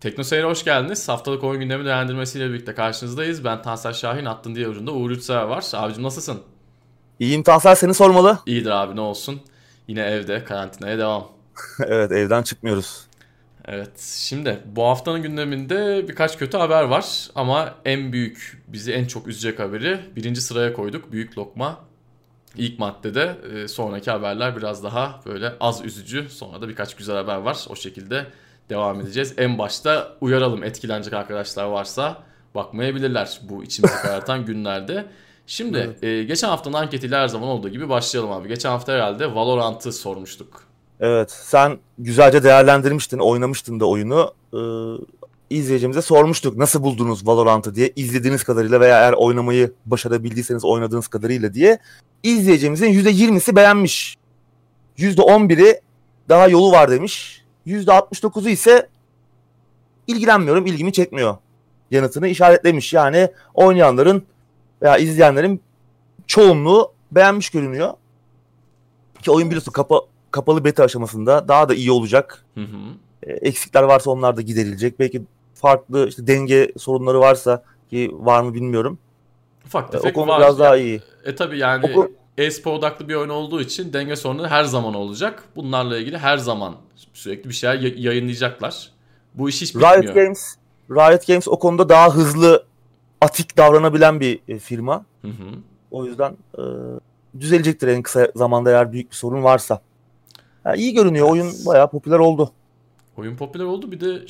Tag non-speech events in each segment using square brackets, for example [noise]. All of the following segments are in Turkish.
Teknoseyir'e hoş geldiniz. Haftalık oyun gündemi değerlendirmesiyle birlikte karşınızdayız. Ben Tansel Şahin, attın diye ucunda Uğur Üçsever var. Abicim nasılsın? İyiyim Tansel seni sormalı. İyidir abi ne olsun. Yine evde, karantinaya devam. [laughs] evet evden çıkmıyoruz. Evet şimdi bu haftanın gündeminde birkaç kötü haber var. Ama en büyük, bizi en çok üzecek haberi birinci sıraya koyduk. Büyük lokma ilk maddede. E, sonraki haberler biraz daha böyle az üzücü. Sonra da birkaç güzel haber var. O şekilde devam edeceğiz. En başta uyaralım etkilenecek arkadaşlar varsa bakmayabilirler bu içimizi karartan [laughs] günlerde. Şimdi evet. e, geçen haftanın anketiyle her zaman olduğu gibi başlayalım abi. Geçen hafta herhalde Valorant'ı sormuştuk. Evet sen güzelce değerlendirmiştin, oynamıştın da oyunu. Ee, izleyicimize sormuştuk nasıl buldunuz Valorant'ı diye izlediğiniz kadarıyla veya eğer oynamayı başarabildiyseniz oynadığınız kadarıyla diye. İzleyicimizin %20'si beğenmiş. %11'i daha yolu var demiş. %69'u ise ilgilenmiyorum, ilgimi çekmiyor yanıtını işaretlemiş. Yani oynayanların veya izleyenlerin çoğunluğu beğenmiş görünüyor. Ki oyun biliyorsun kapa kapalı beta aşamasında daha da iyi olacak. Hı hı. E, eksikler varsa onlar da giderilecek. Belki farklı işte denge sorunları varsa ki var mı bilmiyorum. Ufak tefek e, o konu var. biraz daha iyi. E tabi yani o, e-spor odaklı bir oyun olduğu için denge sorunları her zaman olacak. Bunlarla ilgili her zaman sürekli bir şeyler yayınlayacaklar. Bu iş hiç bitmiyor. Riot Games, Riot Games o konuda daha hızlı, atik davranabilen bir e, firma. Hı hı. O yüzden e, düzelecektir en kısa zamanda eğer büyük bir sorun varsa. Yani iyi görünüyor. Evet. Oyun bayağı popüler oldu. Oyun popüler oldu. Bir de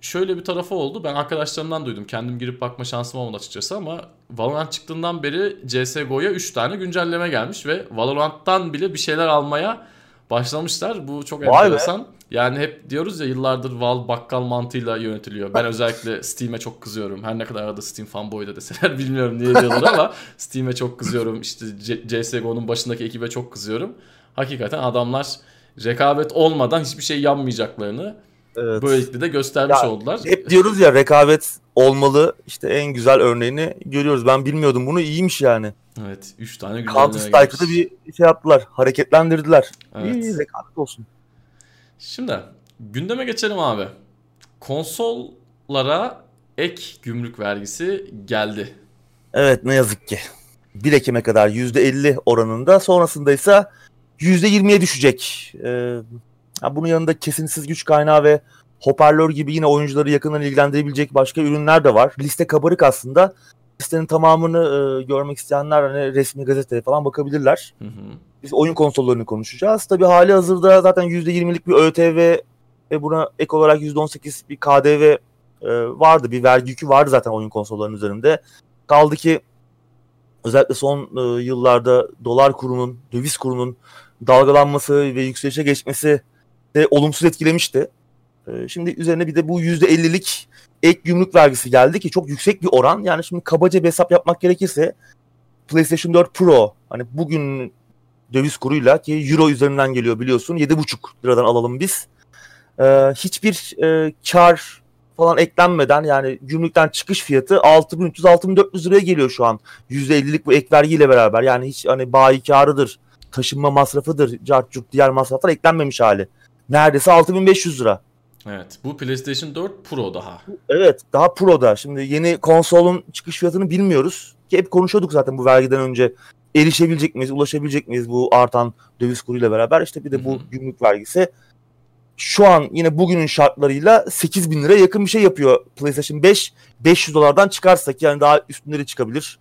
şöyle bir tarafı oldu. Ben arkadaşlarımdan duydum. Kendim girip bakma şansım olmadı açıkçası ama Valorant çıktığından beri CSGO'ya 3 tane güncelleme gelmiş ve Valorant'tan bile bir şeyler almaya başlamışlar. Bu çok Vay enteresan. Be. Yani hep diyoruz ya yıllardır Valve bakkal mantığıyla yönetiliyor. Ben [laughs] özellikle Steam'e çok kızıyorum. Her ne kadar arada Steam fanboy da deseler [laughs] bilmiyorum niye diyorlar ama Steam'e çok kızıyorum. İşte CSGO'nun başındaki ekibe çok kızıyorum. Hakikaten adamlar rekabet olmadan hiçbir şey yapmayacaklarını Evet. Böylelikle de göstermiş ya, oldular. Hep diyoruz ya rekabet olmalı. İşte en güzel örneğini görüyoruz. Ben bilmiyordum bunu iyiymiş yani. Evet 3 tane güzel Counter Strike'da bir şey yaptılar. Hareketlendirdiler. Evet. İyi rekabet olsun. Şimdi gündeme geçelim abi. Konsollara ek gümrük vergisi geldi. Evet ne yazık ki. 1 Ekim'e kadar %50 oranında sonrasında ise %20'ye düşecek. Ee, bunun yanında kesintisiz güç kaynağı ve hoparlör gibi yine oyuncuları yakından ilgilendirebilecek başka ürünler de var. Liste kabarık aslında. Listenin tamamını e, görmek isteyenler hani resmi gazeteye falan bakabilirler. Hı hı. Biz oyun konsollarını konuşacağız. Tabii hali hazırda zaten %20'lik bir ÖTV ve buna ek olarak %18 bir KDV e, vardı. Bir vergi yükü vardı zaten oyun konsollarının üzerinde. Kaldı ki özellikle son e, yıllarda dolar kurunun, döviz kurunun dalgalanması ve yükselişe geçmesi de olumsuz etkilemişti. Ee, şimdi üzerine bir de bu %50'lik ek gümrük vergisi geldi ki çok yüksek bir oran. Yani şimdi kabaca bir hesap yapmak gerekirse PlayStation 4 Pro hani bugün döviz kuruyla ki euro üzerinden geliyor biliyorsun 7,5 liradan alalım biz. Ee, hiçbir e, kar falan eklenmeden yani gümrükten çıkış fiyatı 6300-6400 liraya geliyor şu an. %50'lik bu ek vergiyle beraber. Yani hiç hani bayi karıdır, taşınma masrafıdır, cartçuk diğer masraflar eklenmemiş hali. Neredeyse 6500 lira. Evet. Bu PlayStation 4 Pro daha. Evet. Daha Pro'da. Şimdi yeni konsolun çıkış fiyatını bilmiyoruz. Ki hep konuşuyorduk zaten bu vergiden önce. Erişebilecek miyiz, ulaşabilecek miyiz bu artan döviz kuruyla beraber. İşte bir de bu Hı-hı. gümrük vergisi. Şu an yine bugünün şartlarıyla 8 bin lira yakın bir şey yapıyor PlayStation 5. 500 dolardan çıkarsak yani daha üstünleri çıkabilir.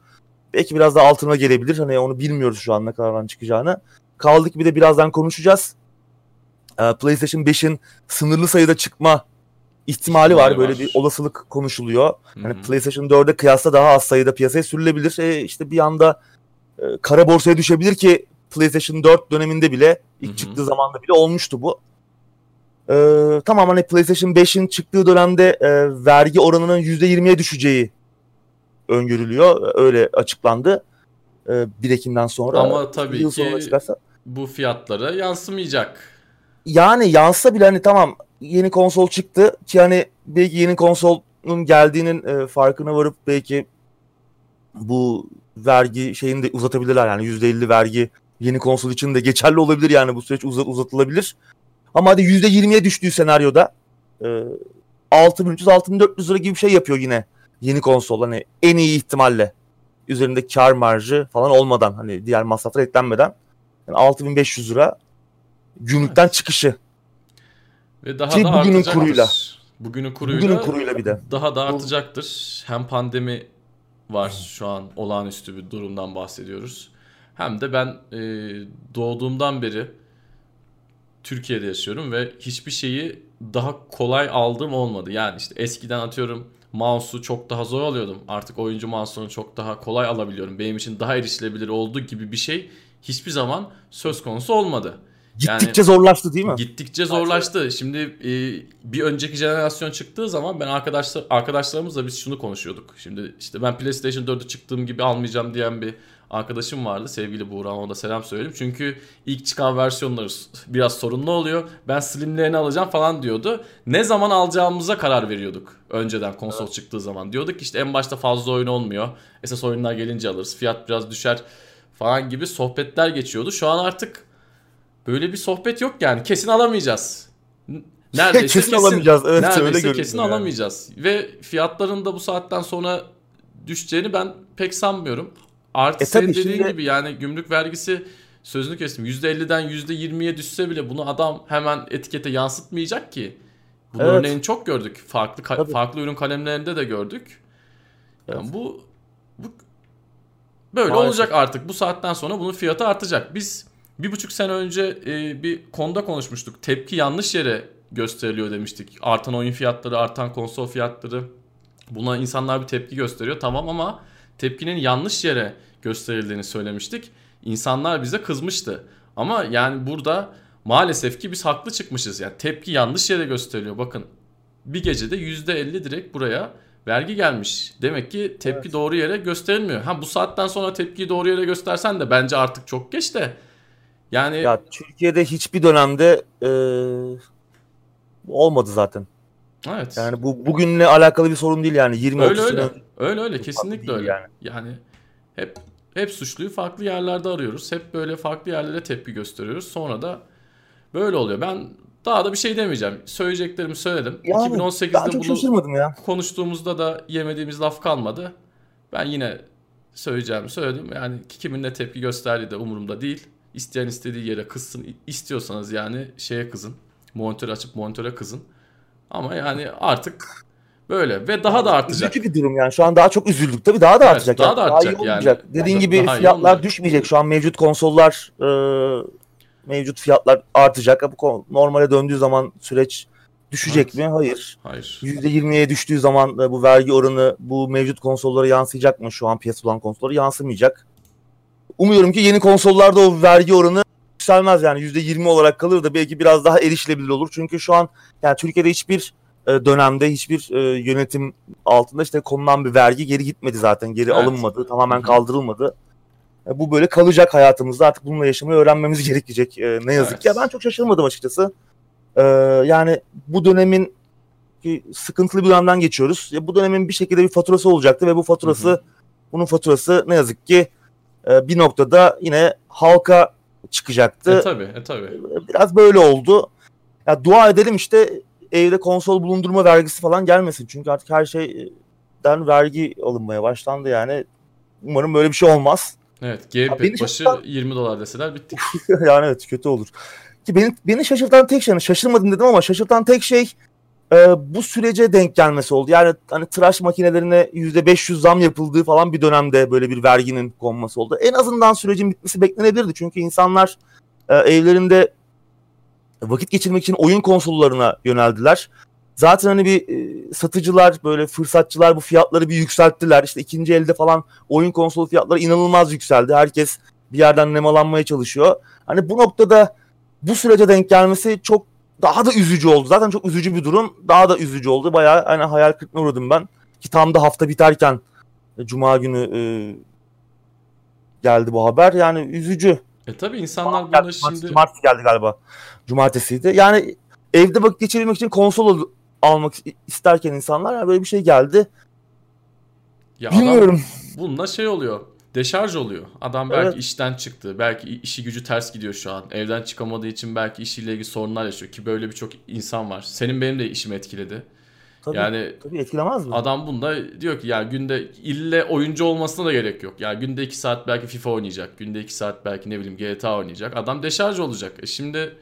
Belki biraz daha altına gelebilir. Hani onu bilmiyoruz şu an ne kadardan çıkacağını. Kaldık bir de birazdan konuşacağız. Ee, PlayStation 5'in sınırlı sayıda çıkma ihtimali var. Böyle var. bir olasılık konuşuluyor. Yani PlayStation 4'e kıyasla daha az sayıda piyasaya sürülebilir. E, işte bir anda e, kara borsaya düşebilir ki PlayStation 4 döneminde bile ilk Hı-hı. çıktığı zamanda bile olmuştu bu. Ee, tamam hani PlayStation 5'in çıktığı dönemde e, vergi oranının %20'ye düşeceği öngörülüyor. Öyle açıklandı. E, 1 Ekim'den sonra. Ama tabii ki çıkarsa... bu fiyatlara yansımayacak yani yansa bile hani tamam yeni konsol çıktı ki hani belki yeni konsolun geldiğinin e, farkına varıp belki bu vergi şeyini de uzatabilirler. Yani %50 vergi yeni konsol için de geçerli olabilir yani bu süreç uzat uzatılabilir. Ama hadi %20'ye düştüğü senaryoda e, 6300 6400 lira gibi bir şey yapıyor yine yeni konsol. Hani en iyi ihtimalle üzerinde kar marjı falan olmadan hani diğer masraflar eklenmeden. Yani 6500 lira gümrükten çıkışı. Ve daha Ki da bugünün artacaktır. kuruyla. Bugünün kuruyla, bugünün kuruyla bir de. Daha da artacaktır. Hem pandemi var şu an olağanüstü bir durumdan bahsediyoruz. Hem de ben e, doğduğumdan beri Türkiye'de yaşıyorum ve hiçbir şeyi daha kolay aldığım olmadı. Yani işte eskiden atıyorum mouse'u çok daha zor alıyordum. Artık oyuncu mouse'unu çok daha kolay alabiliyorum. Benim için daha erişilebilir olduğu gibi bir şey hiçbir zaman söz konusu olmadı. Gittikçe yani, zorlaştı değil mi? Gittikçe zorlaştı. Şimdi e, bir önceki jenerasyon çıktığı zaman ben arkadaşlar arkadaşlarımızla biz şunu konuşuyorduk. Şimdi işte ben PlayStation 4'ü çıktığım gibi almayacağım diyen bir arkadaşım vardı. Sevgili Buğra ona da selam söyledim. Çünkü ilk çıkan versiyonları biraz sorunlu oluyor. Ben slimlerini alacağım falan diyordu. Ne zaman alacağımıza karar veriyorduk. Önceden konsol evet. çıktığı zaman. Diyorduk işte en başta fazla oyun olmuyor. Esas oyunlar gelince alırız. Fiyat biraz düşer falan gibi sohbetler geçiyordu. Şu an artık böyle bir sohbet yok yani. Kesin alamayacağız. [laughs] Neredeyse kesin, kesin alamayacağız. Evet, neredeyse öyle kesin yani. alamayacağız. Ve fiyatların da bu saatten sonra düşeceğini ben pek sanmıyorum. Artı e, senin dediğin şimdi... gibi yani gümrük vergisi sözünü kestim. %50'den %20'ye düşse bile bunu adam hemen etikete yansıtmayacak ki. Bunun evet. örneğini çok gördük. Farklı ka- farklı ürün kalemlerinde de gördük. Yani evet. bu bu böyle Maalesef. olacak artık. Bu saatten sonra bunun fiyatı artacak. Biz bir buçuk sene önce e, bir konuda konuşmuştuk. Tepki yanlış yere gösteriliyor demiştik. Artan oyun fiyatları, artan konsol fiyatları. Buna insanlar bir tepki gösteriyor. Tamam ama tepkinin yanlış yere gösterildiğini söylemiştik. İnsanlar bize kızmıştı. Ama yani burada maalesef ki biz haklı çıkmışız. Yani tepki yanlış yere gösteriliyor. Bakın bir gecede %50 direkt buraya vergi gelmiş. Demek ki tepki evet. doğru yere gösterilmiyor. Ha bu saatten sonra tepkiyi doğru yere göstersen de bence artık çok geç de. Yani ya Türkiye'de hiçbir dönemde e, olmadı zaten. Evet. Yani bu bugünle alakalı bir sorun değil yani 20 öyle, 30 öyle. Sene öyle öyle kesinlikle öyle. Yani. yani hep hep suçluyu farklı yerlerde arıyoruz. Hep böyle farklı yerlere tepki gösteriyoruz. Sonra da böyle oluyor. Ben daha da bir şey demeyeceğim. Söyleyeceklerimi söyledim. Yani, 2018'de bunu ya. konuştuğumuzda da yemediğimiz laf kalmadı. Ben yine söyleyeceğimi söyledim. Yani kimin ne tepki gösterdiği de umurumda değil. İsteyen istediği yere kızsın. İstiyorsanız yani şeye kızın. Monitör açıp monitöre kızın. Ama yani artık böyle ve daha da artacak. Üzücü bir durum yani. Şu an daha çok üzüldük. Tabii daha da evet, artacak. Daha yani. da artacak daha iyi yani. Dediğin gibi daha fiyatlar düşmeyecek. Şu an mevcut konsollar e, mevcut fiyatlar artacak. Bu normale döndüğü zaman süreç düşecek evet. mi? Hayır. Hayır. %20'ye düştüğü zaman bu vergi oranı bu mevcut konsollara yansıyacak mı? Şu an piyasada olan konsollara yansımayacak. Umuyorum ki yeni konsollarda o vergi oranı yükselmez yani %20 olarak kalır da belki biraz daha erişilebilir olur. Çünkü şu an yani Türkiye'de hiçbir e, dönemde hiçbir e, yönetim altında işte konulan bir vergi geri gitmedi zaten. Geri evet. alınmadı. Tamamen kaldırılmadı. E, bu böyle kalacak hayatımızda. Artık bununla yaşamayı öğrenmemiz [laughs] gerekecek. Ne yazık evet. ki. Ya ben çok şaşırmadım açıkçası. Yani bu dönemin sıkıntılı bir dönemden geçiyoruz. Ya bu dönemin bir şekilde bir faturası olacaktı ve bu faturası hı hı. bunun faturası ne yazık ki e, bir noktada yine halka çıkacaktı. E tabi, e tabi. Biraz böyle oldu. Ya dua edelim işte evde konsol bulundurma vergisi falan gelmesin. Çünkü artık her şeyden vergi alınmaya başlandı yani. Umarım böyle bir şey olmaz. Evet, gamepad başı şaşırtan... 20 dolar deseler bittik. [laughs] yani evet kötü olur. Ki beni, beni şaşırtan tek şey, şaşırmadım dedim ama şaşırtan tek şey e, bu sürece denk gelmesi oldu. Yani hani tıraş makinelerine %500 zam yapıldığı falan bir dönemde böyle bir verginin konması oldu. En azından sürecin bitmesi beklenebilirdi. Çünkü insanlar e, evlerinde vakit geçirmek için oyun konsollarına yöneldiler. Zaten hani bir e, satıcılar böyle fırsatçılar bu fiyatları bir yükselttiler. İşte ikinci elde falan oyun konsolu fiyatları inanılmaz yükseldi. Herkes bir yerden nemalanmaya çalışıyor. Hani bu noktada bu sürece denk gelmesi çok daha da üzücü oldu. Zaten çok üzücü bir durum. Daha da üzücü oldu. Bayağı hani hayal kırıklığına uğradım ben. Ki tam da hafta biterken e, Cuma günü e, geldi bu haber. Yani üzücü. E tabi insanlar bunda geldi, şimdi... Cumartesi geldi galiba. Cumartesiydi. Yani evde vakit geçirebilmek için konsol almak isterken insanlar yani böyle bir şey geldi. Ya Bilmiyorum. bununla şey oluyor. Deşarj oluyor. Adam belki evet. işten çıktı. Belki işi gücü ters gidiyor şu an. Evden çıkamadığı için belki işiyle ilgili sorunlar yaşıyor. Ki böyle birçok insan var. Senin benim de işimi etkiledi. Tabii, yani tabii etkilemez mi? adam bunda diyor ki ya günde ille oyuncu olmasına da gerek yok. Ya günde 2 saat belki FIFA oynayacak. Günde 2 saat belki ne bileyim GTA oynayacak. Adam deşarj olacak. E şimdi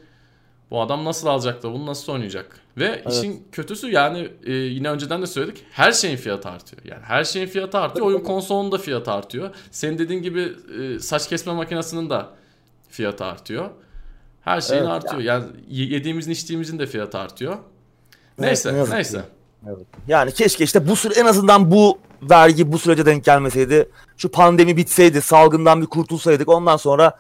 bu adam nasıl alacak da bunu nasıl oynayacak? Ve Evet. işin kötüsü yani e, yine önceden de söyledik. Her şeyin fiyatı artıyor. Yani her şeyin fiyatı artıyor. Oyun konsolunun da fiyatı artıyor. Senin dediğin gibi e, saç kesme makinesinin de fiyatı artıyor. Her şeyin Evet, artıyor. Yani y- yediğimizin içtiğimizin de fiyatı artıyor. Evet, Neyse, ne yazık neyse. ki. Evet. Yani keşke işte bu süre en azından bu vergi bu sürece denk gelmeseydi. Şu pandemi bitseydi, salgından bir kurtulsaydık. Ondan sonra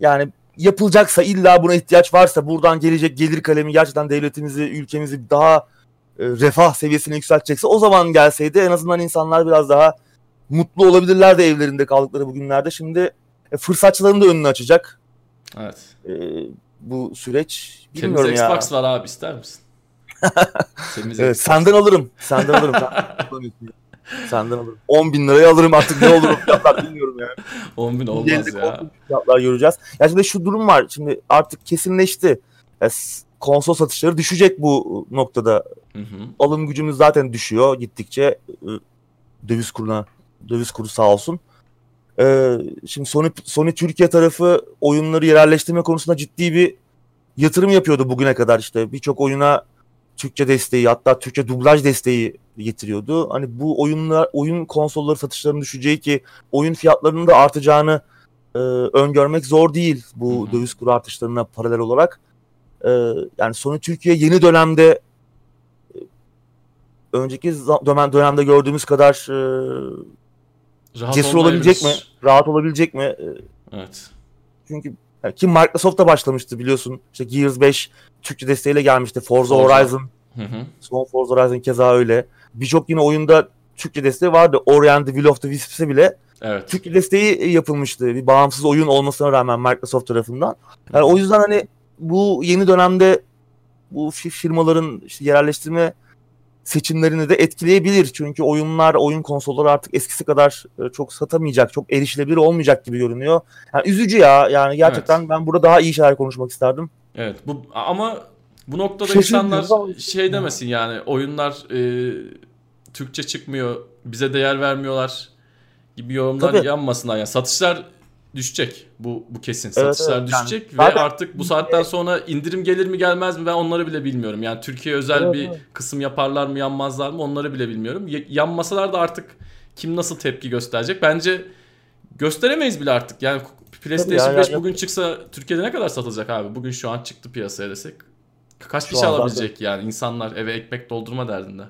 yani yapılacaksa illa buna ihtiyaç varsa buradan gelecek gelir kalemi gerçekten devletimizi, ülkemizi daha e, refah seviyesine yükseltecekse o zaman gelseydi en azından insanlar biraz daha mutlu olabilirlerdi evlerinde kaldıkları bugünlerde. Şimdi e, fırsatçıların da önünü açacak Evet. e, bu süreç. Temiz Bilmiyorum ya. Xbox var abi ister misin? [laughs] Temiz Evet, senden alırım. Senden alırım. [laughs] Sen- senden alırım. 10 bin liraya alırım artık ne olur fiyatlar bilmiyorum yani. [laughs] 10 bin olmaz Yerinde ya. korkunç Fiyatlar göreceğiz. Ya şimdi şu durum var. Şimdi artık kesinleşti. Ya konsol satışları düşecek bu noktada. Hı hı. Alım gücümüz zaten düşüyor gittikçe. Döviz kuruna, döviz kuru sağ olsun. Ee, şimdi Sony, Sony Türkiye tarafı oyunları yerelleştirme konusunda ciddi bir yatırım yapıyordu bugüne kadar işte. Birçok oyuna Türkçe desteği hatta Türkçe dublaj desteği getiriyordu. Hani bu oyunlar oyun konsolları satışlarının düşeceği ki oyun fiyatlarının da artacağını e, öngörmek zor değil bu Hı hı. döviz kuru artışlarına paralel olarak. E, yani Sony Türkiye yeni dönemde e, önceki dönem, dönemde gördüğümüz kadar e, Rahat cesur olabilecek mi? Rahat olabilecek mi? E, Evet. çünkü yani ki Microsoft da başlamıştı biliyorsun. İşte Gears 5 Türkçe desteğiyle gelmişti. Forza, Forza. Horizon, Hı hı. son Forza Horizon keza öyle. Birçok yine oyunda Türkçe desteği vardı. Ori and the Will of the Wisps'e bile Evet. Türkçe desteği yapılmıştı. Bir bağımsız oyun olmasına rağmen Microsoft tarafından. Yani o yüzden hani bu yeni dönemde bu fi- firmaların işte yerelleştirme seçimlerini de etkileyebilir. Çünkü oyunlar, oyun konsolları artık eskisi kadar e, çok satamayacak, çok erişilebilir olmayacak gibi görünüyor. Yani üzücü ya. Yani gerçekten ben burada daha iyi şeyler konuşmak isterdim. Evet. Bu ama bu noktada Şaşırmıyoruz insanlar ama- şey demesin yani oyunlar e, Türkçe çıkmıyor, bize değer vermiyorlar gibi yorumlar Tabii. yanmasınlar. Yani satışlar düşecek. Bu bu kesin. Evet, Satışlar evet. Yani düşecek ve zaten- artık bu saatten sonra indirim gelir mi gelmez mi ben onları bile bilmiyorum. Yani Türkiye özel Evet, bir evet. kısım yaparlar mı yanmazlar mı onları bile bilmiyorum. Yanmasalar da artık kim nasıl tepki gösterecek? Bence gösteremeyiz bile artık. Yani PlayStation ya, 5 ya. bugün çıksa Türkiye'de ne kadar satılacak abi? Bugün şu an çıktı piyasaya desek. Kaç Şu kişi an alabilecek yani? İnsanlar eve ekmek doldurma derdinde.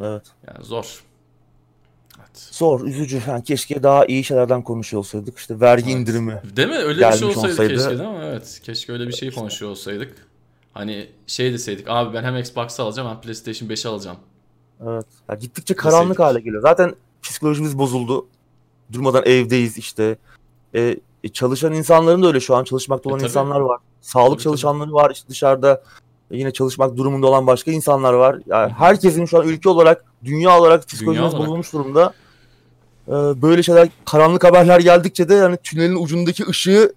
Evet. Yani zor. Evet. Zor, üzücü. Yani keşke daha iyi şeylerden konuşuyor olsaydık. İşte vergi Evet. indirimi. Değil mi? Öyle bir şey olsaydı, olsaydı- keşke değil mi? Evet. Keşke öyle bir şey konuşuyor olsaydık. Hani şey deseydik abi ben hem Xbox alacağım hem PlayStation 5 alacağım. Evet. Ya gittikçe karanlık Deseydik. hale geliyor. Zaten psikolojimiz bozuldu. Durmadan evdeyiz işte. E, e, çalışan insanların da öyle şu an çalışmakta olan E, tabii. insanlar var. Sağlık Tabii, tabii. çalışanları var. İşte dışarıda yine çalışmak durumunda olan başka insanlar var. Yani herkesin şu an ülke olarak, dünya olarak psikolojimiz bozulmuş durumda. E, böyle şeyler, karanlık haberler geldikçe de yani tünelin ucundaki ışığı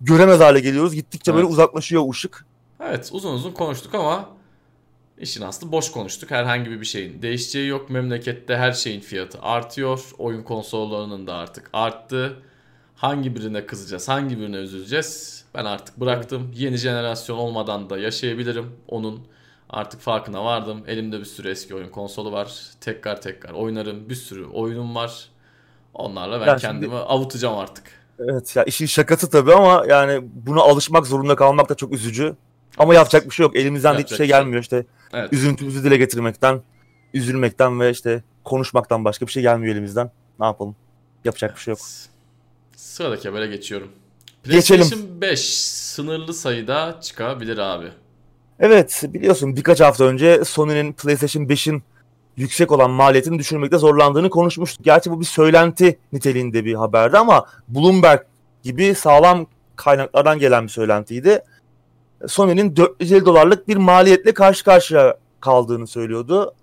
göremez hale geliyoruz. Gittikçe böyle Evet. uzaklaşıyor o ışık. Evet uzun uzun konuştuk ama işin aslı boş konuştuk. Herhangi bir şeyin değişeceği yok. Memlekette her şeyin fiyatı artıyor. Oyun konsollarının da artık arttı. Hangi birine kızacağız, hangi birine üzüleceğiz? Ben artık bıraktım. Yeni jenerasyon olmadan da yaşayabilirim. Onun artık farkına vardım. Elimde bir sürü eski oyun konsolu var. Tekrar tekrar oynarım. Bir sürü oyunum var. Onlarla ben Ya şimdi- kendimi avutacağım artık. Evet ya işin şakası tabii ama yani buna alışmak zorunda kalmak da çok üzücü. Ama yapacak bir şey yok. Elimizden de hiçbir şey şey gelmiyor işte. Evet. Üzüntümüzü dile getirmekten, üzülmekten ve işte konuşmaktan başka bir şey gelmiyor elimizden. Ne yapalım? Yapacak bir şey yok. Sıradaki habere geçiyorum. Geçelim. PlayStation 5 sınırlı sayıda çıkabilir abi. Evet biliyorsun birkaç hafta önce Sony'nin PlayStation 5'in yüksek olan maliyetini düşürmekte zorlandığını konuşmuştuk. Gerçi bu bir söylenti niteliğinde bir haberdi ama Bloomberg gibi sağlam kaynaklardan gelen bir söylentiydi. Sony'nin 450 dolarlık bir maliyetle karşı karşıya kaldığını söylüyordu.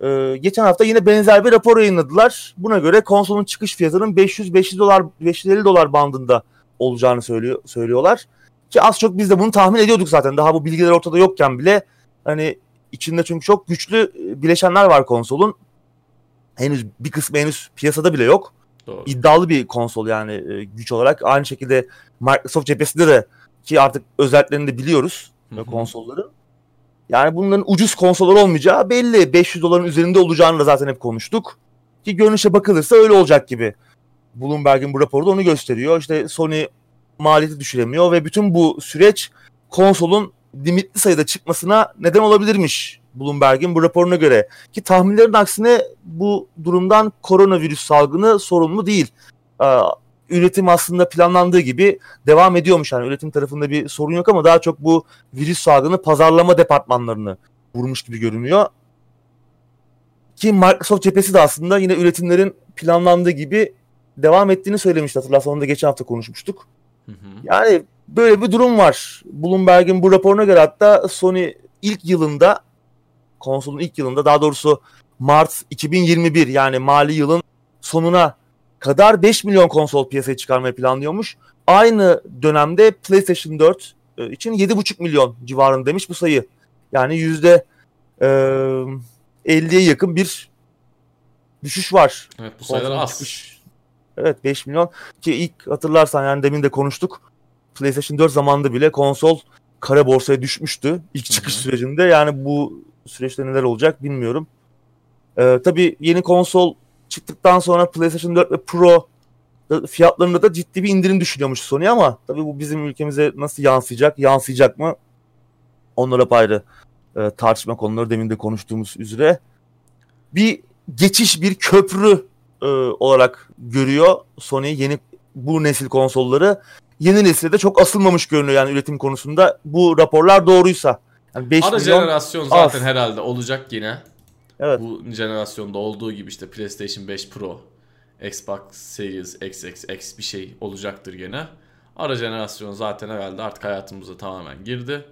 Ee, geçen hafta yine benzer bir rapor yayınladılar. Buna göre konsolun çıkış fiyatının 500-500 dolar 550 dolar bandında olacağını söylüyor söylüyorlar. Ki az çok biz de bunu tahmin ediyorduk zaten. Daha bu bilgiler ortada yokken bile hani içinde çünkü çok güçlü e, bileşenler var konsolun. Henüz bir kısmı henüz piyasada bile yok. Doğru. İddialı bir konsol yani e, güç olarak. Aynı şekilde Microsoft cephesinde de ki artık özelliklerini de biliyoruz Hı hı. konsolları. Yani bunların ucuz konsollar olmayacağı belli. 500 doların üzerinde olacağını da zaten hep konuştuk. Ki görünüşe bakılırsa öyle olacak gibi. Bloomberg'in bu raporu da onu gösteriyor. İşte Sony maliyeti düşüremiyor ve bütün bu süreç konsolun limitli sayıda çıkmasına neden olabilirmiş Bloomberg'in bu raporuna göre. Ki tahminlerin aksine bu durumdan koronavirüs salgını sorumlu değil. Ee, üretim aslında planlandığı gibi devam ediyormuş. Yani üretim tarafında bir sorun yok ama daha çok bu virüs salgını pazarlama departmanlarını vurmuş gibi görünüyor. Ki Microsoft cephesi de aslında yine üretimlerin planlandığı gibi devam ettiğini söylemişti. Hatırlarsan onu da geçen hafta konuşmuştuk. Hı hı. Yani böyle bir durum var. Bloomberg'in bu raporuna göre hatta Sony ilk yılında konsolun ilk yılında daha doğrusu Mart 2021 yani mali yılın sonuna kadar 5 milyon konsol piyasaya çıkarmayı planlıyormuş. Aynı dönemde PlayStation 4 e, için 7,5 milyon civarında demiş bu sayı. Yani yüzde e, 50'ye yakın bir düşüş var. Evet bu sayılar az. çıkış. Evet 5 milyon ki ilk hatırlarsan yani demin de konuştuk. PlayStation 4 zamanında bile konsol kara borsaya düşmüştü ilk çıkış Hı hı. sürecinde. Yani bu süreçte neler olacak bilmiyorum. Ee, tabii yeni konsol çıktıktan sonra PlayStation 4 ve Pro da- fiyatlarında da ciddi bir indirim düşünüyormuş Sony ama tabii bu bizim ülkemize nasıl yansıyacak, yansıyacak mı? Onlara ayrı e, tartışma konuları demin de konuştuğumuz üzere. Bir geçiş, bir köprü e, olarak görüyor Sony yeni bu nesil konsolları. Yeni nesilde de çok asılmamış görünüyor yani üretim konusunda. Bu raporlar doğruysa. Yani 5 Ara milyon jenerasyon zaten az. herhalde olacak yine. Evet. Bu jenerasyonda olduğu gibi işte PlayStation 5 Pro, Xbox Series X, X, X bir şey olacaktır gene. Ara jenerasyon zaten herhalde artık hayatımıza tamamen girdi.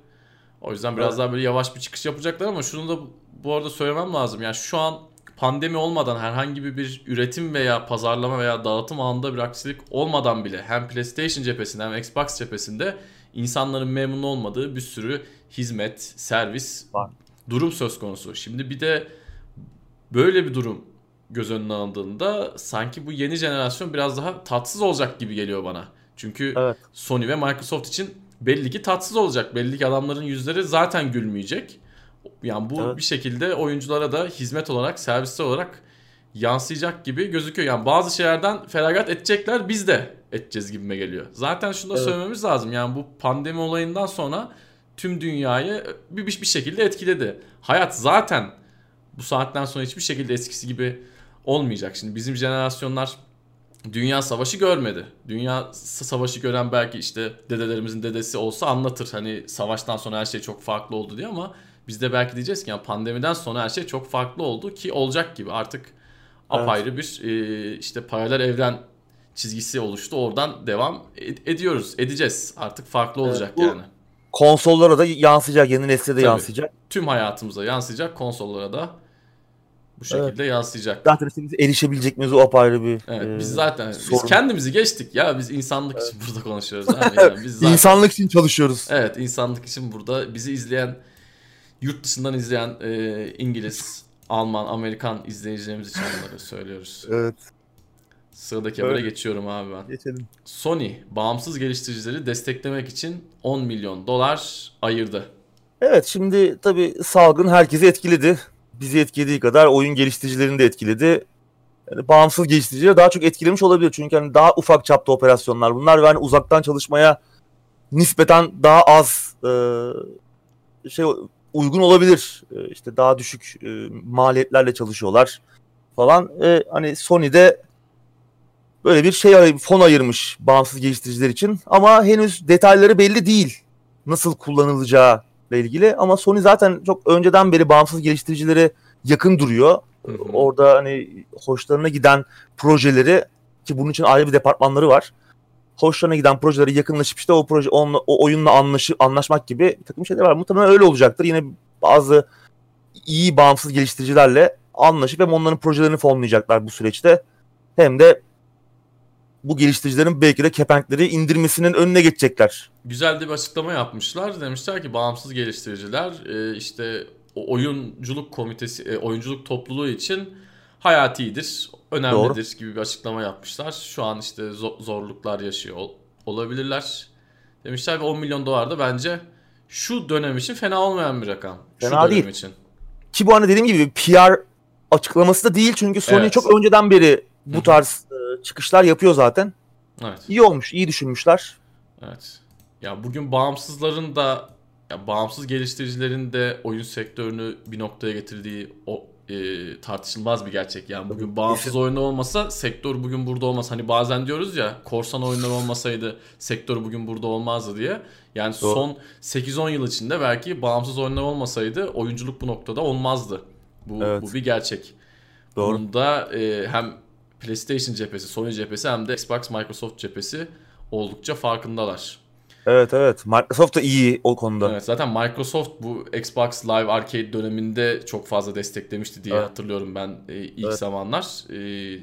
O yüzden biraz Evet. daha böyle yavaş bir çıkış yapacaklar ama şunu da bu arada söylemem lazım. Yani şu an pandemi olmadan herhangi bir, üretim veya pazarlama veya dağıtım anında bir aksilik olmadan bile hem PlayStation cephesinde hem Xbox cephesinde insanların memnun olmadığı bir sürü hizmet, servis Var. durum söz konusu. Şimdi bir de böyle bir durum göz önüne alındığında sanki bu yeni jenerasyon biraz daha tatsız olacak gibi geliyor bana. Çünkü Evet. Sony ve Microsoft için belli ki tatsız olacak. Belli ki adamların yüzleri zaten gülmeyecek. Yani bu Evet. bir şekilde oyunculara da hizmet olarak, servisler olarak yansıyacak gibi gözüküyor. Yani bazı şeylerden feragat edecekler biz de edeceğiz gibime geliyor. Zaten şunu da Evet. söylememiz lazım. Yani bu pandemi olayından sonra tüm dünyayı bir, bir bir şekilde etkiledi. Hayat zaten bu saatten sonra hiçbir şekilde eskisi gibi olmayacak. Şimdi bizim jenerasyonlar dünya savaşı görmedi. Dünya savaşı gören belki işte dedelerimizin dedesi olsa anlatır. Hani savaştan sonra her şey çok farklı oldu diye ama biz de belki diyeceğiz ki yani pandemiden sonra her şey çok farklı oldu ki olacak gibi. Artık Evet. apayrı bir e, işte paralel evren çizgisi oluştu. Oradan devam ed- ediyoruz, edeceğiz. Artık farklı Evet, olacak bu- yani. Konsollara da yansıyacak, yeni nesle de Tabii. yansıyacak. Tüm hayatımıza yansıyacak, konsollara da bu şekilde yansıyacak. Zaten biz erişebilecek miyiz o apayrı bir Evet, e, biz zaten biz sorun. kendimizi geçtik ya biz insanlık için burada konuşuyoruz abi. Yani [laughs] biz zaten, İnsanlık için çalışıyoruz. evet insanlık için burada bizi izleyen yurt dışından izleyen e, İngiliz, Alman, Amerikan izleyicilerimiz için bunları söylüyoruz. Evet, Sıradaki habere Evet. geçiyorum abi ben. geçelim. Sony bağımsız geliştiricileri desteklemek için 10 milyon dolar ayırdı. Evet, şimdi tabii salgın herkesi etkiledi. Bizi etkilediği kadar oyun geliştiricilerini de etkiledi. Yani bağımsız geliştiricileri daha çok etkilemiş olabilir. Çünkü hani daha ufak çapta operasyonlar bunlar ve hani uzaktan çalışmaya nispeten daha az e, şey uygun olabilir. E, işte daha düşük e, maliyetlerle çalışıyorlar falan. E, hani Sony'de böyle bir şey fon ayırmış bağımsız geliştiriciler için ama henüz detayları belli değil. Nasıl kullanılacağı ile ilgili ama Sony zaten çok önceden beri bağımsız geliştiricilere yakın duruyor. Hı hı. Orada hani hoşlarına giden projeleri ki bunun için ayrı bir departmanları var. Hoşlarına giden projeleri yakınlaşıp işte o proje onunla, o oyunla anlaşı, anlaşmak gibi bir takım şeyler var. Muhtemelen öyle olacaktır. Yine bazı iyi bağımsız geliştiricilerle anlaşıp hem onların projelerini fonlayacaklar bu süreçte. Hem de bu geliştiricilerin belki de kepenkleri indirmesinin önüne geçecekler. Güzel de bir açıklama yapmışlar. Demişler ki bağımsız geliştiriciler e, işte oyunculuk komitesi, e, oyunculuk topluluğu için hayatidir, önemlidir Doğru. gibi bir açıklama yapmışlar. Şu an işte zorluklar yaşıyor olabilirler. Demişler ve 10 milyon dolar da bence şu dönem için fena olmayan bir rakam. Fena şu değil. için. Ki bu arada dediğim gibi PR açıklaması da değil çünkü Sony evet. çok önceden beri bu tarz Hı-hı. çıkışlar yapıyor zaten. Evet. İyi olmuş, iyi düşünmüşler. Evet. Ya bugün bağımsızların da ya bağımsız geliştiricilerin de oyun sektörünü bir noktaya getirdiği o e, tartışılmaz bir gerçek. Yani bugün bağımsız oyunlar olmasa sektör bugün burada olmaz. Hani bazen diyoruz ya korsan oyunlar olmasaydı sektör bugün burada olmazdı diye. Yani Doğru. son 8-10 yıl içinde belki bağımsız oyunlar olmasaydı oyunculuk bu noktada olmazdı. Bu, evet. bu bir gerçek. Doğru. Bunda e, hem PlayStation cephesi, Sony cephesi hem de Xbox, Microsoft cephesi oldukça farkındalar. Evet evet. Microsoft da iyi o konuda. Evet zaten Microsoft bu Xbox Live Arcade döneminde çok fazla desteklemişti diye evet. hatırlıyorum ben e, ilk evet. zamanlar. E,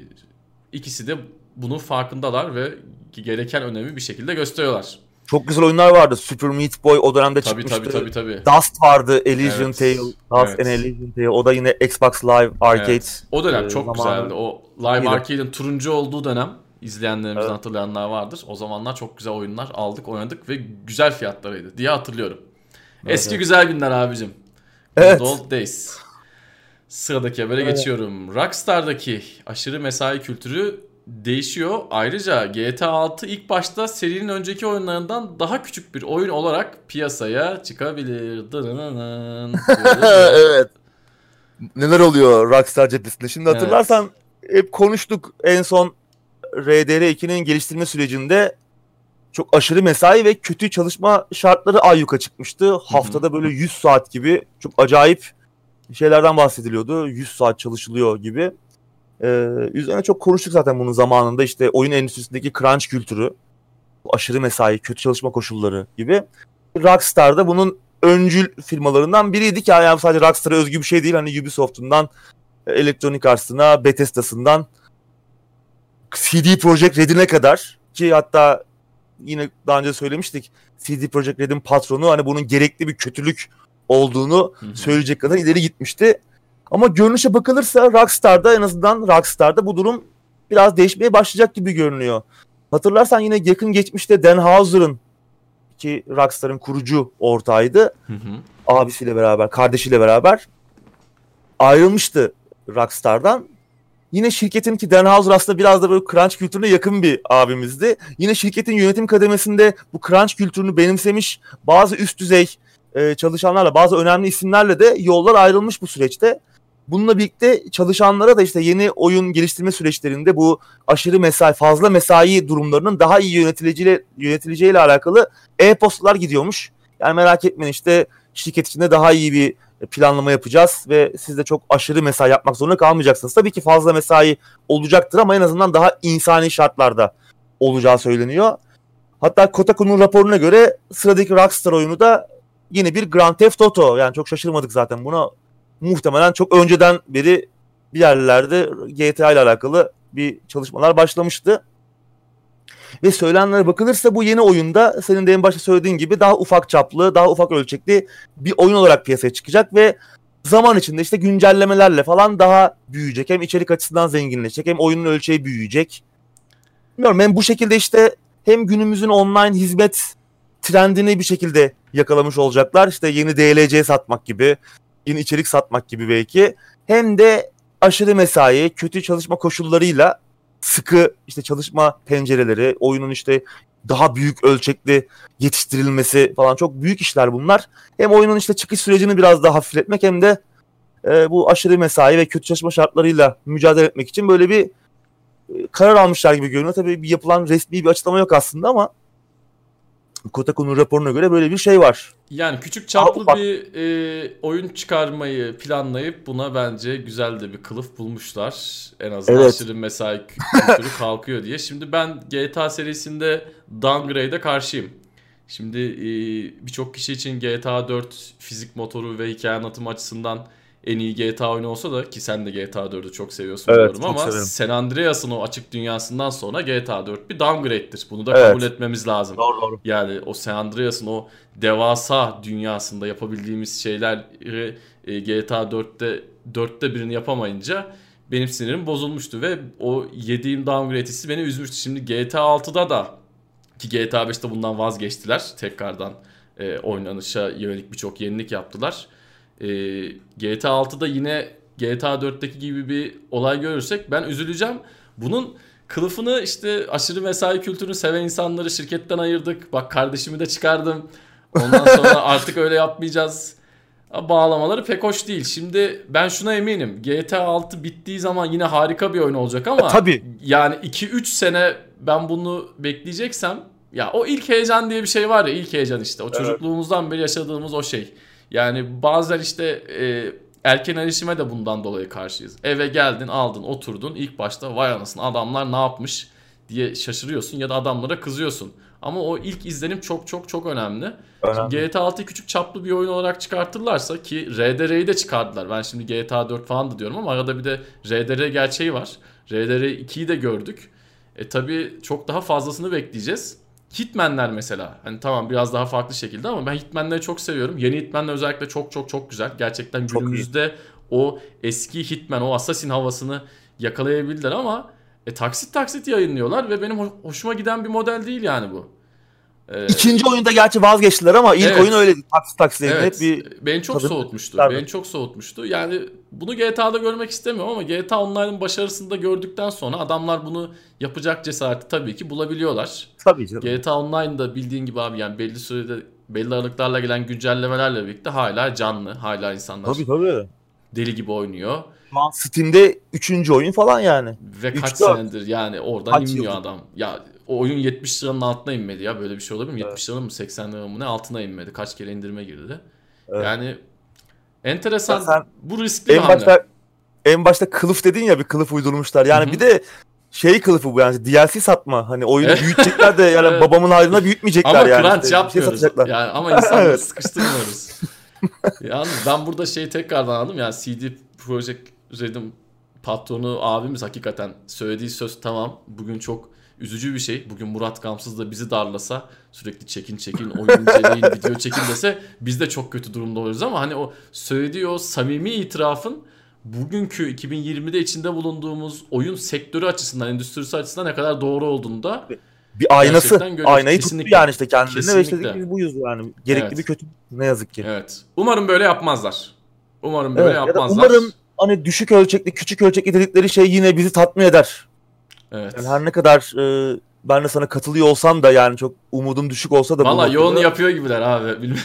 ikisi de bunun farkındalar ve gereken önemi bir şekilde gösteriyorlar. Çok güzel oyunlar vardı. Super Meat Boy o dönemde tabii, çıkmıştı. Tabii tabii tabii. Dust vardı. Elysian evet. Tale. Dust evet. and Elysian Tale. O da yine Xbox Live Arcade. Evet. O dönem e, çok zamanı. güzeldi. O Live Arcade'in turuncu olduğu dönem izleyenlerimizden evet. hatırlayanlar vardır. O zamanlar çok güzel oyunlar aldık, oynadık ve güzel fiyatlarıydı diye hatırlıyorum. Evet. Eski güzel günler abicim. Evet. old days. Sıradaki habere evet. geçiyorum. Rockstar'daki aşırı mesai kültürü değişiyor. Ayrıca GTA 6 ilk başta serinin önceki oyunlarından daha küçük bir oyun olarak piyasaya çıkabilir. [laughs] evet. Neler oluyor Rockstar cephesinde? Şimdi hatırlarsan evet. hep konuştuk en son RDR2'nin geliştirme sürecinde çok aşırı mesai ve kötü çalışma şartları ayyuka çıkmıştı. Hı-hı. Haftada böyle 100 saat gibi çok acayip şeylerden bahsediliyordu. 100 saat çalışılıyor gibi. Ee, üzerine çok konuştuk zaten bunun zamanında işte oyun endüstrisindeki crunch kültürü, aşırı mesai, kötü çalışma koşulları gibi. Rockstar da bunun öncül firmalarından biriydi ki yani sadece Rockstar'a özgü bir şey değil. Hani Ubisoft'undan Electronic Arts'ına, Bethesda'sından CD Projekt Red'ine kadar ki hatta yine daha önce söylemiştik CD Projekt Red'in patronu hani bunun gerekli bir kötülük olduğunu Hı-hı. söyleyecek kadar ileri gitmişti. Ama görünüşe bakılırsa Rockstar'da en azından Rockstar'da bu durum biraz değişmeye başlayacak gibi görünüyor. Hatırlarsan yine yakın geçmişte Dan Houser'ın ki Rockstar'ın kurucu ortağıydı. Hı hı. Abisiyle beraber, kardeşiyle beraber ayrılmıştı Rockstar'dan. Yine şirketin ki Dan Houser aslında biraz da böyle crunch kültürüne yakın bir abimizdi. Yine şirketin yönetim kademesinde bu crunch kültürünü benimsemiş bazı üst düzey e, çalışanlarla, bazı önemli isimlerle de yollar ayrılmış bu süreçte. Bununla birlikte çalışanlara da işte yeni oyun geliştirme süreçlerinde bu aşırı mesai, fazla mesai durumlarının daha iyi yönetileceğiyle, yönetileceğiyle alakalı e-postalar gidiyormuş. Yani merak etmeyin işte şirket içinde daha iyi bir planlama yapacağız ve siz de çok aşırı mesai yapmak zorunda kalmayacaksınız. Tabii ki fazla mesai olacaktır ama en azından daha insani şartlarda olacağı söyleniyor. Hatta Kotaku'nun raporuna göre sıradaki Rockstar oyunu da yine bir Grand Theft Auto. Yani çok şaşırmadık zaten buna. Muhtemelen çok önceden beri bir yerlerde GTA ile alakalı bir çalışmalar başlamıştı. Ve söylenenlere bakılırsa bu yeni oyunda senin de en başta söylediğin gibi daha ufak çaplı, daha ufak ölçekli bir oyun olarak piyasaya çıkacak ve zaman içinde işte güncellemelerle falan daha büyüyecek. Hem içerik açısından zenginleşecek hem oyunun ölçeği büyüyecek. Bilmiyorum hem bu şekilde işte hem günümüzün online hizmet trendini bir şekilde yakalamış olacaklar. İşte yeni DLC satmak gibi, yeni içerik satmak gibi belki. Hem de aşırı mesai, kötü çalışma koşullarıyla sıkı işte çalışma pencereleri, oyunun işte daha büyük ölçekli yetiştirilmesi falan çok büyük işler bunlar. Hem oyunun işte çıkış sürecini biraz daha hafifletmek hem de e, bu aşırı mesai ve kötü çalışma şartlarıyla mücadele etmek için böyle bir e, karar almışlar gibi görünüyor. Tabii bir yapılan resmi bir açıklama yok aslında ama Kotaku'nun raporuna göre böyle bir şey var. Yani küçük çaplı Aa, bir e, oyun çıkarmayı planlayıp buna bence güzel de bir kılıf bulmuşlar. En azından evet. aşırı mesai kültürü [laughs] kalkıyor diye. Şimdi ben GTA serisinde downgrade'e karşıyım. Şimdi e, birçok kişi için GTA 4 fizik motoru ve hikaye anlatımı açısından en iyi GTA oyunu olsa da ki sen de GTA 4'ü çok seviyorsun Evet, biliyorum çok ama severim. San Andreas'ın o açık dünyasından sonra GTA 4 bir downgrade'tir. Bunu da Evet. kabul etmemiz lazım. Doğru doğru. Yani o San Andreas'ın o devasa dünyasında yapabildiğimiz şeyleri e, GTA 4'te dörtte birini yapamayınca benim sinirim bozulmuştu ve o yediğim downgrade hissi beni üzmüştü. Şimdi GTA 6'da da ki GTA 5'te bundan vazgeçtiler. Tekrardan e, oynanışa yönelik birçok yenilik yaptılar. E, GTA 6'da yine GTA 4'teki gibi bir olay görürsek ben üzüleceğim. Bunun kılıfını işte aşırı mesai kültürünü seven insanları şirketten ayırdık. Bak kardeşimi de çıkardım. Ondan sonra [laughs] artık öyle yapmayacağız. Bağlamaları pek hoş değil. Şimdi ben şuna eminim. GTA 6 bittiği zaman yine harika bir oyun olacak ama E, tabii. yani 2-3 sene ben bunu bekleyeceksem ya o ilk heyecan diye bir şey var ya ilk heyecan işte. O Evet. çocukluğumuzdan beri yaşadığımız o şey. Yani bazen işte e, erken erişime de bundan dolayı karşıyız. Eve geldin aldın oturdun ilk başta vay anasını adamlar ne yapmış diye şaşırıyorsun ya da adamlara kızıyorsun. Ama o ilk izlenim çok çok çok önemli. Önemli. GTA 6'yı küçük çaplı bir oyun olarak çıkartırlarsa ki RDR'yi de çıkardılar. Ben şimdi GTA 4 falan da diyorum ama arada bir de RDR gerçeği var. RDR 2'yi de gördük. E tabi çok daha fazlasını bekleyeceğiz. Hitman'ler mesela. Hani tamam biraz daha farklı şekilde ama ben Hitman'leri çok seviyorum. Yeni Hitman'ler özellikle çok çok çok güzel. Gerçekten Çok iyi. günümüzde o eski Hitman, o Assassin havasını yakalayabildiler ama e, taksit taksit yayınlıyorlar ve benim ho- hoşuma giden bir model değil yani bu. E, İkinci oyunda gerçi vazgeçtiler ama ilk Evet. oyun öyleydi. Taksi taksi Evet, hep bir beni çok soğutmuştu. Beni çok soğutmuştu. Yani bunu GTA'da görmek istemiyorum ama GTA Online'ın başarısını da gördükten sonra adamlar bunu yapacak cesareti tabii ki bulabiliyorlar. tabii canım. GTA Online'da bildiğin gibi abi yani belli sürede belli aralıklarla gelen güncellemelerle birlikte hala canlı. Hala insanlar Tabii tabii. deli gibi oynuyor. Şu an Steam'de üçüncü oyun falan yani. Ve Üç, kaç dört. senedir yani oradan Kaç inmiyor yıldır. adam. Ya o oyun 70 liranın altına inmedi ya. Böyle bir şey olabilir mi? 70 liranın mı 80 liranın mı ne altına inmedi. Kaç kere indirime girdi. Evet. Yani enteresan. Ya sen bu riskli bir En hamle. başta en başta kılıf dedin ya bir kılıf uydurmuşlar. Yani Hı hı. bir de şey kılıfı bu yani DLC satma. Hani oyunu büyütecekler de yani [laughs] Evet. babamın hayrına büyütmeyecekler Ama yani. crunch İşte bir şey yapmıyoruz. satacaklar. yani ama insanları [laughs] Evet. sıkıştırmıyoruz. Yalnız ben burada şeyi tekrardan anladım. Yani CD Projekt Red'in patronu abimiz hakikaten söylediği söz tamam. Bugün çok üzücü bir şey. Bugün Murat Gamsız da bizi darlasa sürekli çekin çekin oyun inceleyin [laughs] video çekin dese biz de çok kötü durumda oluruz ama hani o söylediği o samimi itirafın bugünkü 2020'de içinde bulunduğumuz oyun sektörü açısından, endüstrisi açısından ne kadar doğru olduğunu da Bir aynası. Aynayı tuttu yani işte kendine ve işte biz buyuz yani. Gerekli Evet. bir kötü ne yazık ki. Evet. Umarım böyle yapmazlar. Umarım böyle Evet, ya yapmazlar. umarım hani düşük ölçekli, küçük ölçekli dedikleri şey yine bizi tatmin eder. Evet. Yani her ne kadar e, ben de sana katılıyor olsam da yani çok umudum düşük olsa da Valla noktada yoğun yapıyor gibiler abi. Bilmiyorum.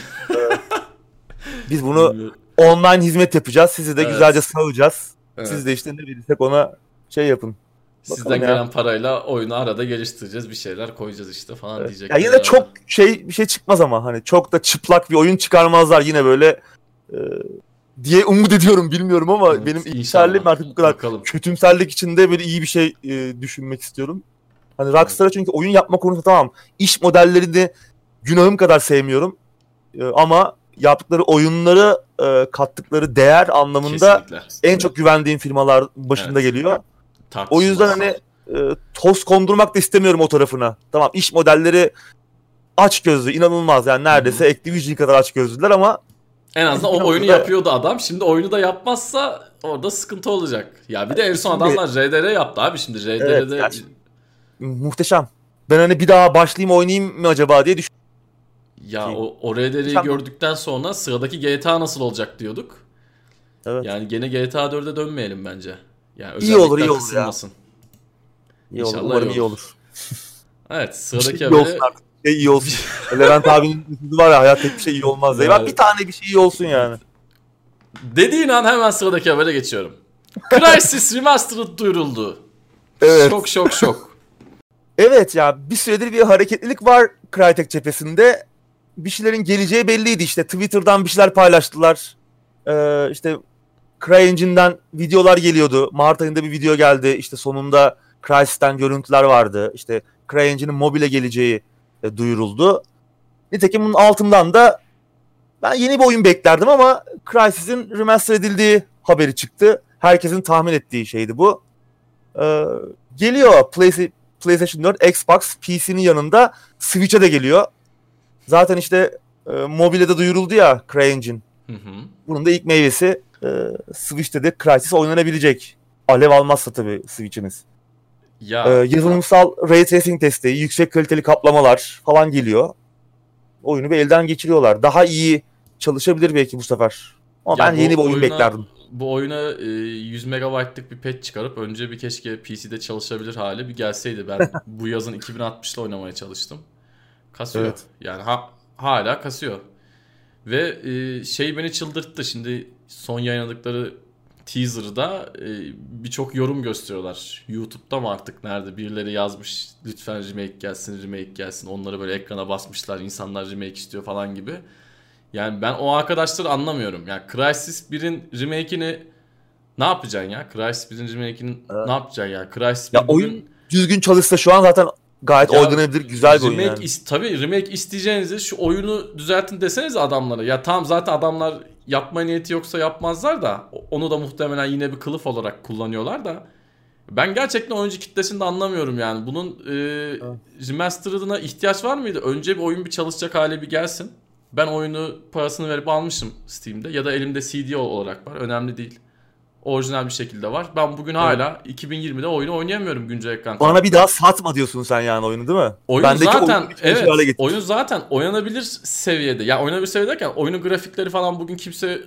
biz bunu online hizmet yapacağız. Sizi de Evet. güzelce sağlayacağız. Evet. Siz de işte ne verirsek ona şey yapın. Sizden bakalım ya. gelen parayla oyunu arada geliştireceğiz. Bir şeyler koyacağız işte falan Evet. diyecek. Ya yine de çok şey bir şey çıkmaz ama hani çok da çıplak bir oyun çıkarmazlar yine böyle e, diye umut ediyorum bilmiyorum ama Evet, benim iyimserliğim artık bu kadar Bakalım. kötümserlik içinde böyle iyi bir şey e, düşünmek istiyorum. Hani Rockstar'a çünkü oyun yapma konusunda tamam iş modellerini günahım kadar sevmiyorum E, ama yaptıkları oyunları e, kattıkları değer anlamında Kesinlikle. en çok güvendiğim firmalar başında Evet. geliyor. O Tartışılmaz. yüzden hani e, toz kondurmak da istemiyorum o tarafına. Tamam iş modelleri aç gözlü inanılmaz yani neredeyse Activision kadar aç gözlüler ama En azından o oyunu yapıyordu adam. Şimdi oyunu da yapmazsa orada sıkıntı olacak. Ya bir de en son adamlar RDR yaptı abi şimdi RDR'de. Evet, muhteşem. Ben hani bir daha başlayayım oynayayım mı acaba diye düşünüyorum. Ya o, o RDR'yi gördükten sonra sıradaki GTA nasıl olacak diyorduk. Evet. Yani gene GTA 4'e dönmeyelim bence. Yani İyi olur, iyi olur ya. İyi olur. İnşallah Umarım iyi iyi olur. olur. [laughs] Evet sıradaki haberi şey iyi olsun. [laughs] Levent abinin sözü var ya hayat tek bir şey iyi olmaz diye. Ben bir tane bir şey iyi olsun yani. dediğin an hemen sıradaki habere geçiyorum. Crysis Remastered duyuruldu. Evet. Şok şok şok. Evet ya bir süredir bir hareketlilik var Crytek cephesinde. Bir şeylerin geleceği belliydi işte. Twitter'dan bir şeyler paylaştılar. Ee, işte CryEngine'den videolar geliyordu. Mart ayında bir video geldi. İşte sonunda Crysis'ten görüntüler vardı. İşte CryEngine'in mobile geleceği e, duyuruldu. Nitekim bunun altından da Ben yeni bir oyun beklerdim ama Crysis'in remaster edildiği haberi çıktı. Herkesin tahmin ettiği şeydi bu. Ee, geliyor PlayStation 4, Xbox, PC'nin yanında Switch'e de geliyor. Zaten işte e, mobile de duyuruldu ya CryEngine. Hı hı. Bunun da ilk meyvesi e, Switch'te de Crysis oynanabilecek. Alev almazsa tabii Switch'iniz. Ya. Ee, yazılımsal ray tracing desteği, yüksek kaliteli kaplamalar falan geliyor. Oyunu bir elden geçiriyorlar. Daha iyi çalışabilir belki bu sefer. Ama ya ben yeni bir oyun oyuna, beklerdim. Bu oyuna e, 100 megabaytlık bir patch çıkarıp önce bir keşke PC'de çalışabilir hali bir gelseydi. Ben [laughs] bu yazın 2060'la oynamaya çalıştım. Kasıyor. Evet. Yani ha, hala kasıyor. Ve e, şey beni çıldırttı. Şimdi son yayınladıkları teaser'da e, birçok yorum gösteriyorlar. YouTube'da mı artık nerede birileri yazmış lütfen remake gelsin remake gelsin. Onları böyle ekrana basmışlar insanlar remake istiyor falan gibi. Yani ben o arkadaşları anlamıyorum. Yani Crysis 1'in remake'ini ne yapacaksın ya? Crysis 1'in remake'ini evet. ne yapacaksın ya? Crysis ya bugün... oyun düzgün çalışsa şu an zaten gayet ya, oynanabilir güzel bir oyun yani. Is, tabii remake isteyeceğinizi şu oyunu düzeltin deseniz adamlara. Ya tamam zaten adamlar yapma niyeti yoksa yapmazlar da onu da muhtemelen yine bir kılıf olarak kullanıyorlar da ben gerçekten oyuncu kitlesini de anlamıyorum yani. Bunun e, remastered'ına ihtiyaç var mıydı? Önce bir oyun bir çalışacak hale bir gelsin. Ben oyunu parasını verip almışım Steam'de ya da elimde CD olarak var. Önemli değil. Orijinal bir şekilde var. Ben bugün evet. hala 2020'de oyunu oynayamıyorum güncel ekran. Bana bir daha satma diyorsun sen yani oyunu değil mi? Oyun Bendeki zaten oyun evet. Oyun zaten oynanabilir seviyede. Ya oynanabilir seviyedeyken oyunun grafikleri falan bugün kimse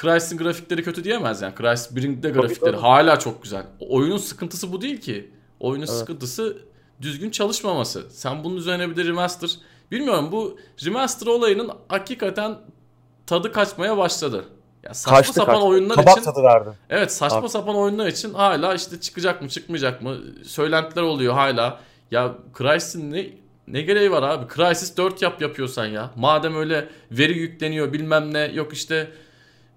Crysis'in grafikleri kötü diyemez yani. Crysis 1'in de grafikleri tabii, tabii. hala çok güzel. Oyunun sıkıntısı bu değil ki. Oyunun evet. sıkıntısı düzgün çalışmaması. Sen bunun üzerine bir de remaster Bilmiyorum bu remaster olayının hakikaten tadı kaçmaya başladı. Ya saçma kaçtı, sapan kaçtı. oyunlar Kabak için tadı verdi. Evet saçma Abi. sapan oyunlar için hala işte çıkacak mı çıkmayacak mı söylentiler oluyor hala. Ya Crysis'in ne ne gereği var abi? Crysis 4 yap yapıyorsan ya. Madem öyle veri yükleniyor bilmem ne yok işte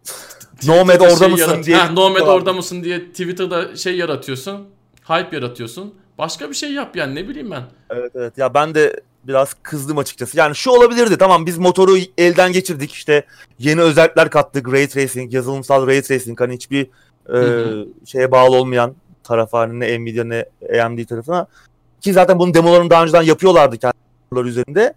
[laughs] Nomad orada şey mısın yarat- diye. Heh, Nomad orada mısın diye Twitter'da şey yaratıyorsun. Hype yaratıyorsun. Başka bir şey yap yani ne bileyim ben. Evet evet ya ben de biraz kızdım açıkçası. Yani şu olabilirdi tamam biz motoru elden geçirdik işte yeni özellikler kattık ray tracing yazılımsal ray tracing hani hiçbir e, şeye bağlı olmayan tarafa hani ne Nvidia ne AMD tarafına ki zaten bunun demolarını daha önceden yapıyorlardı kendileri üzerinde.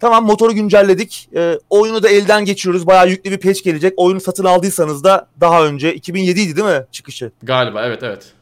Tamam motoru güncelledik. E, oyunu da elden geçiriyoruz. Bayağı yüklü bir patch gelecek. Oyunu satın aldıysanız da daha önce 2007 idi değil mi çıkışı? Galiba evet evet.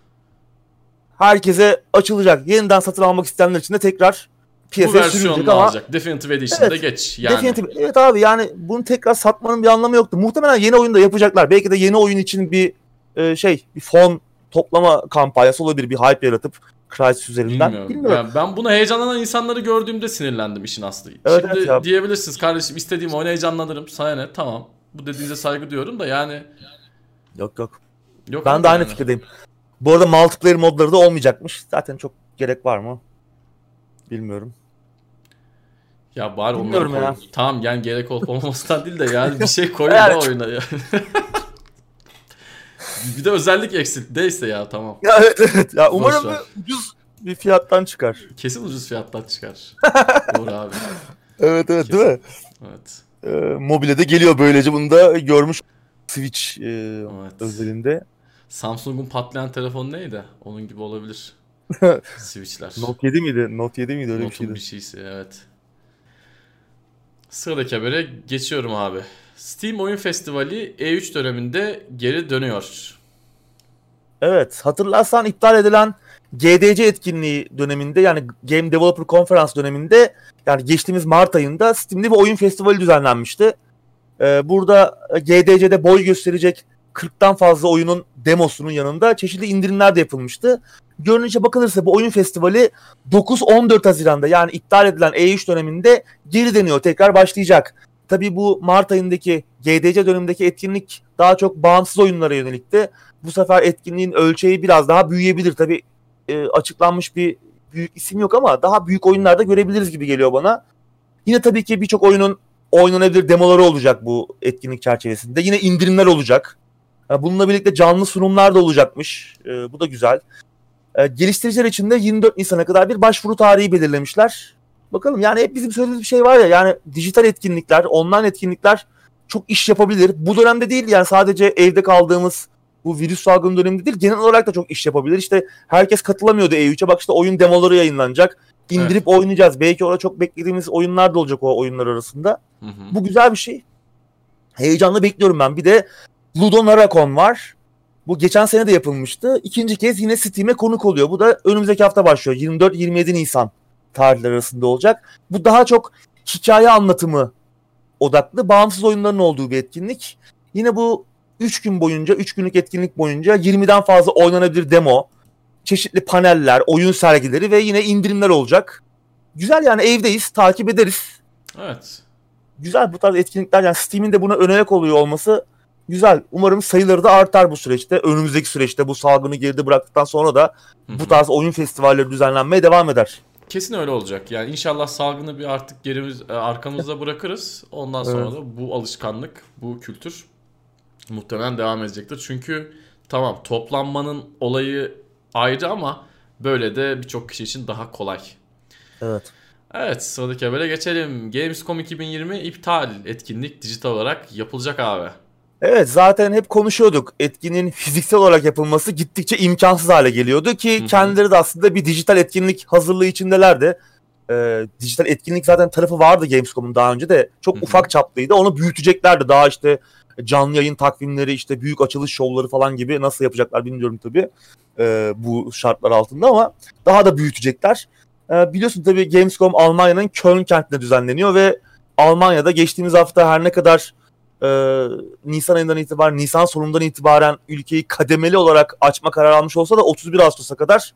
Herkese açılacak. Yeniden satın almak isteyenler için de tekrar piyasaya sürülecek ama alacak. Definitive Edition'da evet, geç yani. Definitive, evet abi yani bunu tekrar satmanın bir anlamı yoktu. Muhtemelen yeni oyunda yapacaklar. Belki de yeni oyun için bir e, şey bir fon toplama kampanyası olabilir. Bir hype yaratıp Crysis üzerinden. Bilmiyorum. Bilmiyorum. Yani ben buna heyecanlanan insanları gördüğümde sinirlendim işin aslı. Evet, Şimdi evet diyebilirsiniz kardeşim istediğim oyuna heyecanlanırım. Sana ne tamam. Bu dediğinize saygı duyuyorum da yani. Yok yok. yok ben de aynı yani. fikirdeyim. Bu arada multiplayer modları da olmayacakmış. Zaten çok gerek var mı? Bilmiyorum. Ya bari onları koy. Tamam yani gerek olup olmamasından değil de yani bir şey koyun [laughs] da oyuna ya. [laughs] bir de özellik eksik. Neyse ya tamam. Ya evet evet. Ya umarım bir ucuz bir fiyattan çıkar. Kesin ucuz fiyattan çıkar. [laughs] Doğru abi. Evet evet Kesin. değil mi? Evet. Ee, mobile de geliyor böylece bunu da görmüş Switch e, evet. özelinde. Samsung'un patlayan telefonu neydi? Onun gibi olabilir. Switch'ler. Note 7 miydi? Note 7 miydi öyle Note'un bir şeydi? bir şeysi evet. Sıradaki habere geçiyorum abi. Steam Oyun Festivali E3 döneminde geri dönüyor. Evet hatırlarsan iptal edilen GDC etkinliği döneminde yani Game Developer Conference döneminde yani geçtiğimiz Mart ayında Steam'de bir oyun festivali düzenlenmişti. Ee, burada GDC'de boy gösterecek 40'tan fazla oyunun demosunun yanında çeşitli indirimler de yapılmıştı. Görünüşe bakılırsa bu oyun festivali 9-14 Haziran'da yani iptal edilen E3 döneminde geri deniyor. Tekrar başlayacak. Tabii bu Mart ayındaki GDC dönemindeki etkinlik daha çok bağımsız oyunlara yönelikti. Bu sefer etkinliğin ölçeği biraz daha büyüyebilir. Tabii e, açıklanmış bir büyük isim yok ama daha büyük oyunlarda görebiliriz gibi geliyor bana. Yine tabii ki birçok oyunun oynanabilir demoları olacak bu etkinlik çerçevesinde. Yine indirimler olacak. Bununla birlikte canlı sunumlar da olacakmış. E, bu da güzel. E, geliştiriciler için de 24 Nisan'a kadar bir başvuru tarihi belirlemişler. Bakalım yani hep bizim söylediğimiz bir şey var ya yani dijital etkinlikler, online etkinlikler çok iş yapabilir. Bu dönemde değil yani sadece evde kaldığımız bu virüs salgını döneminde değil genel olarak da çok iş yapabilir. İşte herkes katılamıyordu E3'e bak işte oyun demoları yayınlanacak. İndirip evet. oynayacağız. Belki orada çok beklediğimiz oyunlar da olacak o oyunlar arasında. Hı hı. Bu güzel bir şey. Heyecanla bekliyorum ben. Bir de Ludo Naracon var. Bu geçen sene de yapılmıştı. İkinci kez yine Steam'e konuk oluyor. Bu da önümüzdeki hafta başlıyor. 24-27 Nisan tarihler arasında olacak. Bu daha çok hikaye anlatımı odaklı bağımsız oyunların olduğu bir etkinlik. Yine bu 3 gün boyunca, 3 günlük etkinlik boyunca 20'den fazla oynanabilir demo, çeşitli paneller, oyun sergileri ve yine indirimler olacak. Güzel yani evdeyiz, takip ederiz. Evet. Güzel bu tarz etkinlikler yani Steam'in de buna önerek oluyor olması güzel. Umarım sayıları da artar bu süreçte. Önümüzdeki süreçte bu salgını geride bıraktıktan sonra da bu tarz oyun festivalleri düzenlenmeye devam eder. Kesin öyle olacak. Yani inşallah salgını bir artık gerimiz e, arkamızda bırakırız. Ondan sonra evet. da bu alışkanlık, bu kültür muhtemelen devam edecektir. Çünkü tamam toplanmanın olayı ayrı ama böyle de birçok kişi için daha kolay. Evet. Evet sıradaki habere geçelim. Gamescom 2020 iptal etkinlik dijital olarak yapılacak abi. Evet zaten hep konuşuyorduk. Etkinin fiziksel olarak yapılması gittikçe imkansız hale geliyordu ki Hı-hı. kendileri de aslında bir dijital etkinlik hazırlığı içindelerdi. Ee, dijital etkinlik zaten tarafı vardı Gamescom'un daha önce de çok Hı-hı. ufak çaplıydı. Onu büyüteceklerdi. Daha işte canlı yayın takvimleri işte büyük açılış şovları falan gibi nasıl yapacaklar bilmiyorum tabii e, bu şartlar altında ama daha da büyütecekler. E, biliyorsun tabii Gamescom Almanya'nın Köln kentinde düzenleniyor ve Almanya'da geçtiğimiz hafta her ne kadar e, Nisan ayından itibaren, Nisan sonundan itibaren ülkeyi kademeli olarak açma kararı almış olsa da 31 Ağustos'a kadar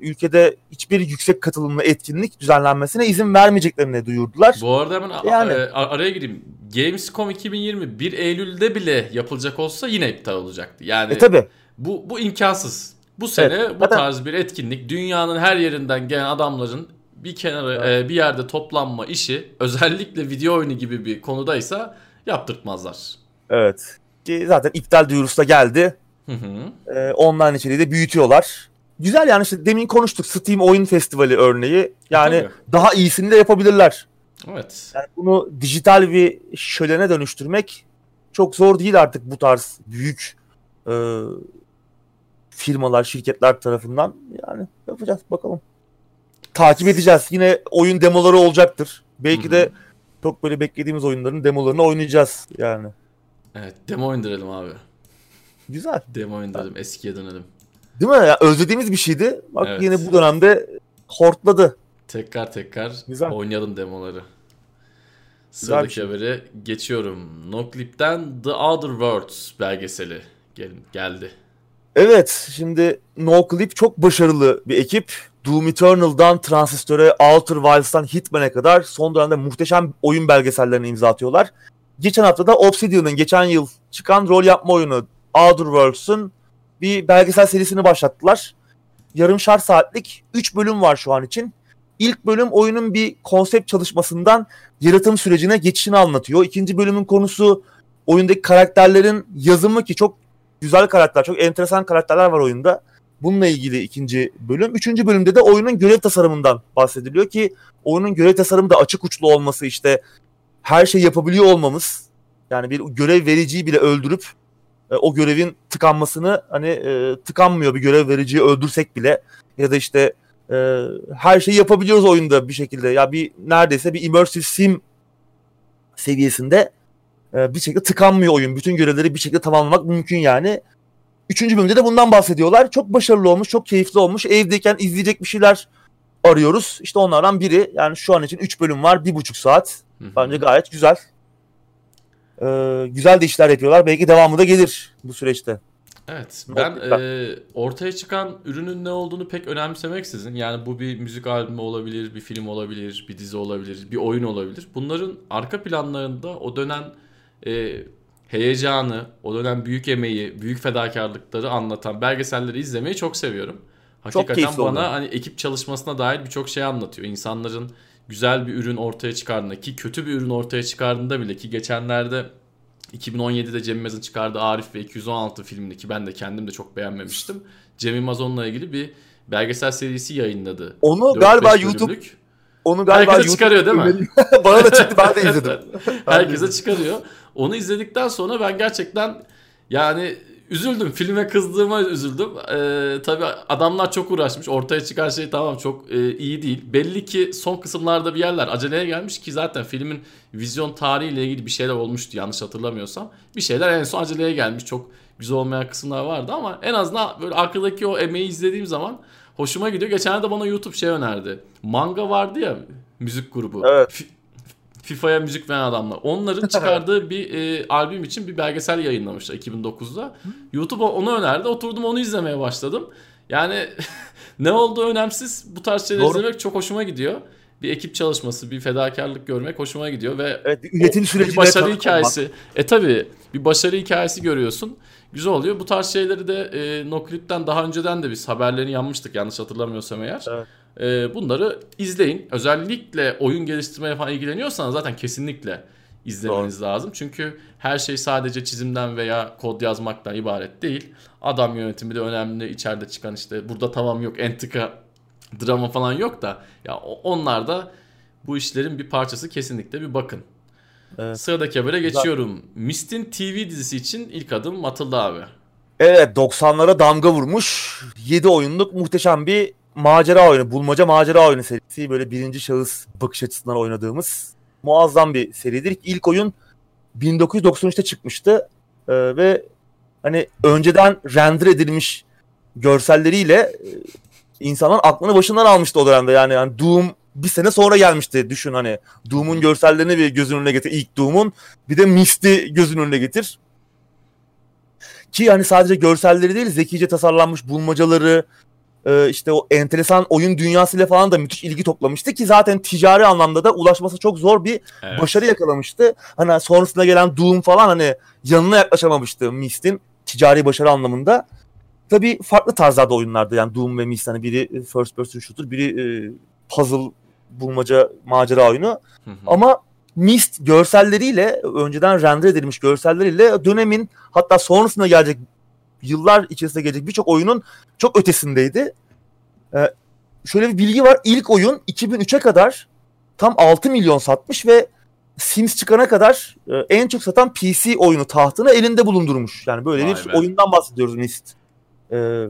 ülkede hiçbir yüksek katılımlı etkinlik düzenlenmesine izin vermeyeceklerini duyurdular. Bu arada hemen yani, araya gireyim. Gamescom 2020 1 Eylül'de bile yapılacak olsa yine iptal olacaktı. Yani e, tabii. Bu, bu imkansız. Bu sene evet, bu zaten... tarz bir etkinlik dünyanın her yerinden gelen adamların bir kenara evet. e, bir yerde toplanma işi özellikle video oyunu gibi bir konudaysa yaptırtmazlar. Evet. Ki zaten iptal duyurusu da geldi. Hı hı. Ee, online içeriği de büyütüyorlar. Güzel yani işte demin konuştuk Steam Oyun Festivali örneği. Yani Tabii. daha iyisini de yapabilirler. Evet. Yani bunu dijital bir şölene dönüştürmek çok zor değil artık bu tarz büyük e, firmalar, şirketler tarafından. Yani yapacağız bakalım. Takip edeceğiz. Yine oyun demoları olacaktır. Belki Hı-hı. de çok böyle beklediğimiz oyunların demolarını oynayacağız yani. Evet demo indirelim abi. Güzel. Demo indirelim eskiye dönelim. Değil mi? Ya, özlediğimiz bir şeydi. Bak evet. yine bu dönemde hortladı. Tekrar tekrar Güzel. oynayalım demoları. Sıradaki şey. habere geçiyorum. Noclip'ten The Other Worlds belgeseli gel geldi. Evet şimdi Noclip çok başarılı bir ekip. Doom Eternal'dan Transistor'e, Outer Wilds'tan Hitman'e kadar son dönemde muhteşem oyun belgesellerini imza atıyorlar. Geçen hafta da Obsidian'ın geçen yıl çıkan rol yapma oyunu Outer Worlds'ın bir belgesel serisini başlattılar. Yarım şar saatlik 3 bölüm var şu an için. İlk bölüm oyunun bir konsept çalışmasından yaratım sürecine geçişini anlatıyor. İkinci bölümün konusu oyundaki karakterlerin yazımı ki çok güzel karakter, çok enteresan karakterler var oyunda. Bununla ilgili ikinci bölüm. Üçüncü bölümde de oyunun görev tasarımından bahsediliyor ki oyunun görev tasarımı da açık uçlu olması işte her şey yapabiliyor olmamız. Yani bir görev vericiyi bile öldürüp e, o görevin tıkanmasını hani e, tıkanmıyor bir görev vericiyi öldürsek bile ya da işte e, her şeyi yapabiliyoruz oyunda bir şekilde. Ya bir neredeyse bir immersive sim seviyesinde e, bir şekilde tıkanmıyor oyun. Bütün görevleri bir şekilde tamamlamak mümkün yani. Üçüncü bölümde de bundan bahsediyorlar. Çok başarılı olmuş, çok keyifli olmuş. Evdeyken izleyecek bir şeyler arıyoruz. İşte onlardan biri yani şu an için 3 bölüm var, bir buçuk saat. Bence gayet güzel. Ee, güzel de işler yapıyorlar. Belki devamı da gelir bu süreçte. Evet ben e, ortaya çıkan ürünün ne olduğunu pek önemsemeksizin yani bu bir müzik albümü olabilir, bir film olabilir, bir dizi olabilir, bir oyun olabilir. Bunların arka planlarında o dönem e, heyecanı, o dönem büyük emeği, büyük fedakarlıkları anlatan belgeselleri izlemeyi çok seviyorum. Hakikaten çok bana oldu. hani ekip çalışmasına dair birçok şey anlatıyor. İnsanların güzel bir ürün ortaya çıkardığında ki kötü bir ürün ortaya çıkardığında bile ki geçenlerde 2017'de Cem Yılmaz'ın çıkardığı Arif ve 216 filmini ki ben de kendim de çok beğenmemiştim. Cem Yılmaz onunla ilgili bir belgesel serisi yayınladı. Onu galiba YouTube Onu galiba Herkese çıkarıyor değil mi? [laughs] Bana da çıktı ben de izledim. [laughs] Herkese çıkarıyor. Onu izledikten sonra ben gerçekten yani üzüldüm. Filme kızdığıma üzüldüm. Ee, tabii adamlar çok uğraşmış. Ortaya çıkan şey tamam çok e, iyi değil. Belli ki son kısımlarda bir yerler aceleye gelmiş ki zaten filmin vizyon tarihiyle ilgili bir şeyler olmuştu yanlış hatırlamıyorsam. Bir şeyler en son aceleye gelmiş. Çok güzel olmayan kısımlar vardı ama en azından böyle arkadaki o emeği izlediğim zaman hoşuma gidiyor. Geçen de bana YouTube şey önerdi. Manga vardı ya müzik grubu. Evet. FIFA'ya müzik veren adamlar. Onların [laughs] çıkardığı bir e, albüm için bir belgesel yayınlamışlar 2009'da. YouTube onu önerdi. Oturdum onu izlemeye başladım. Yani [laughs] ne olduğu önemsiz. Bu tarz şeyler Doğru. izlemek çok hoşuma gidiyor. Bir ekip çalışması, bir fedakarlık görmek hoşuma gidiyor ve evet, bir üretim süreci bir başarı hikayesi. E tabi bir başarı hikayesi görüyorsun. Güzel oluyor. Bu tarz şeyleri de e, Noklit'ten daha önceden de biz haberlerini yanmıştık yanlış hatırlamıyorsam eğer. Evet. E, bunları izleyin. Özellikle oyun geliştirmeye falan ilgileniyorsanız zaten kesinlikle izlemeniz Doğru. lazım. Çünkü her şey sadece çizimden veya kod yazmaktan ibaret değil. Adam yönetimi de önemli. İçeride çıkan işte burada tamam yok entrika drama falan yok da ya onlar da bu işlerin bir parçası kesinlikle bir bakın. Evet. Sıradaki habere geçiyorum. Mist'in TV dizisi için ilk adım atıldı abi. Evet 90'lara damga vurmuş. 7 oyunluk muhteşem bir macera oyunu, bulmaca macera oyunu serisi. Böyle birinci şahıs bakış açısından oynadığımız muazzam bir seridir. İlk oyun 1993'te çıkmıştı. Ee, ve hani önceden render edilmiş görselleriyle e, aklını başından almıştı o dönemde. Yani, yani Doom bir sene sonra gelmişti düşün hani. Doom'un görsellerini bir gözün önüne getir. İlk Doom'un bir de Mist'i gözün önüne getir. Ki hani sadece görselleri değil zekice tasarlanmış bulmacaları, e, işte o enteresan oyun dünyasıyla falan da müthiş ilgi toplamıştı ki zaten ticari anlamda da ulaşması çok zor bir evet. başarı yakalamıştı. Hani sonrasında gelen Doom falan hani yanına yaklaşamamıştı Mist'in ticari başarı anlamında. Tabii farklı tarzlarda oyunlardı yani Doom ve Mist hani biri first person shooter, biri e, puzzle bulmaca macera oyunu. Hı hı. Ama Mist görselleriyle önceden render edilmiş görselleriyle dönemin hatta sonrasında gelecek yıllar içerisinde gelecek birçok oyunun çok ötesindeydi. Ee, şöyle bir bilgi var. İlk oyun 2003'e kadar tam 6 milyon satmış ve Sims çıkana kadar e, en çok satan PC oyunu tahtını elinde bulundurmuş. Yani böyle Vay bir be. oyundan bahsediyoruz Mist. Ee,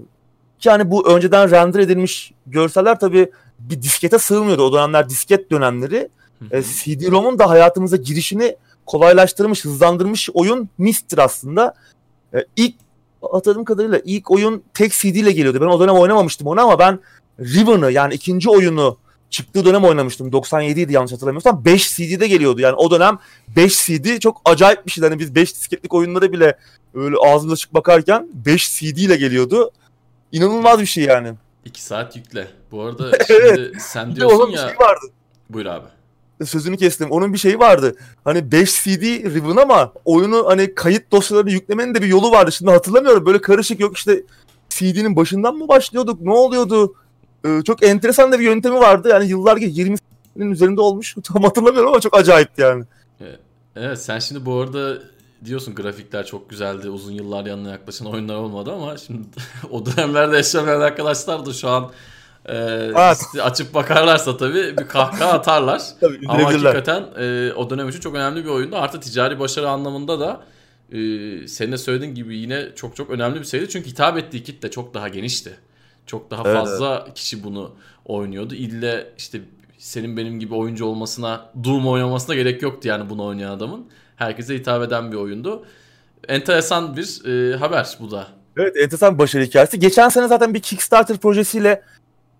yani bu önceden render edilmiş görseller tabii bir diskete sığmıyordu. O dönemler disket dönemleri. E, CD-ROM'un da hayatımıza girişini kolaylaştırmış, hızlandırmış oyun Mist'tir aslında. E, ilk hatırladığım kadarıyla ilk oyun tek CD ile geliyordu. Ben o dönem oynamamıştım onu ama ben Riven'ı yani ikinci oyunu çıktığı dönem oynamıştım. 97 idi yanlış hatırlamıyorsam. 5 CD'de geliyordu. Yani o dönem 5 CD çok acayip bir şeydi. Hani biz 5 disketlik oyunlara bile öyle ağzımıza açık bakarken 5 CD ile geliyordu. İnanılmaz bir şey yani. 2 saat yükle. Bu arada [laughs] şimdi sen diyorsun ya. Şey vardı. Buyur abi sözünü kestim. Onun bir şeyi vardı. Hani 5 CD Ribbon ama oyunu hani kayıt dosyalarını yüklemenin de bir yolu vardı. Şimdi hatırlamıyorum. Böyle karışık yok işte CD'nin başından mı başlıyorduk? Ne oluyordu? Ee, çok enteresan da bir yöntemi vardı. Yani yıllar geç 20 senenin üzerinde olmuş. [laughs] Tam hatırlamıyorum ama çok acayipti yani. Evet sen şimdi bu arada diyorsun grafikler çok güzeldi. Uzun yıllar yanına yaklaşan oyunlar olmadı ama şimdi [laughs] o dönemlerde yaşamayan arkadaşlar da şu an e, evet. açıp bakarlarsa tabii bir kahkaha [laughs] atarlar. tabii, Ama hakikaten e, o dönem için çok önemli bir oyundu. Artı ticari başarı anlamında da e, senin de söylediğin gibi yine çok çok önemli bir sayıydı. Çünkü hitap ettiği kitle çok daha genişti. Çok daha evet, fazla evet. kişi bunu oynuyordu. İlle işte senin benim gibi oyuncu olmasına, Doom oynamasına gerek yoktu yani bunu oynayan adamın. Herkese hitap eden bir oyundu. Enteresan bir e, haber bu da. Evet enteresan başarı hikayesi. Geçen sene zaten bir Kickstarter projesiyle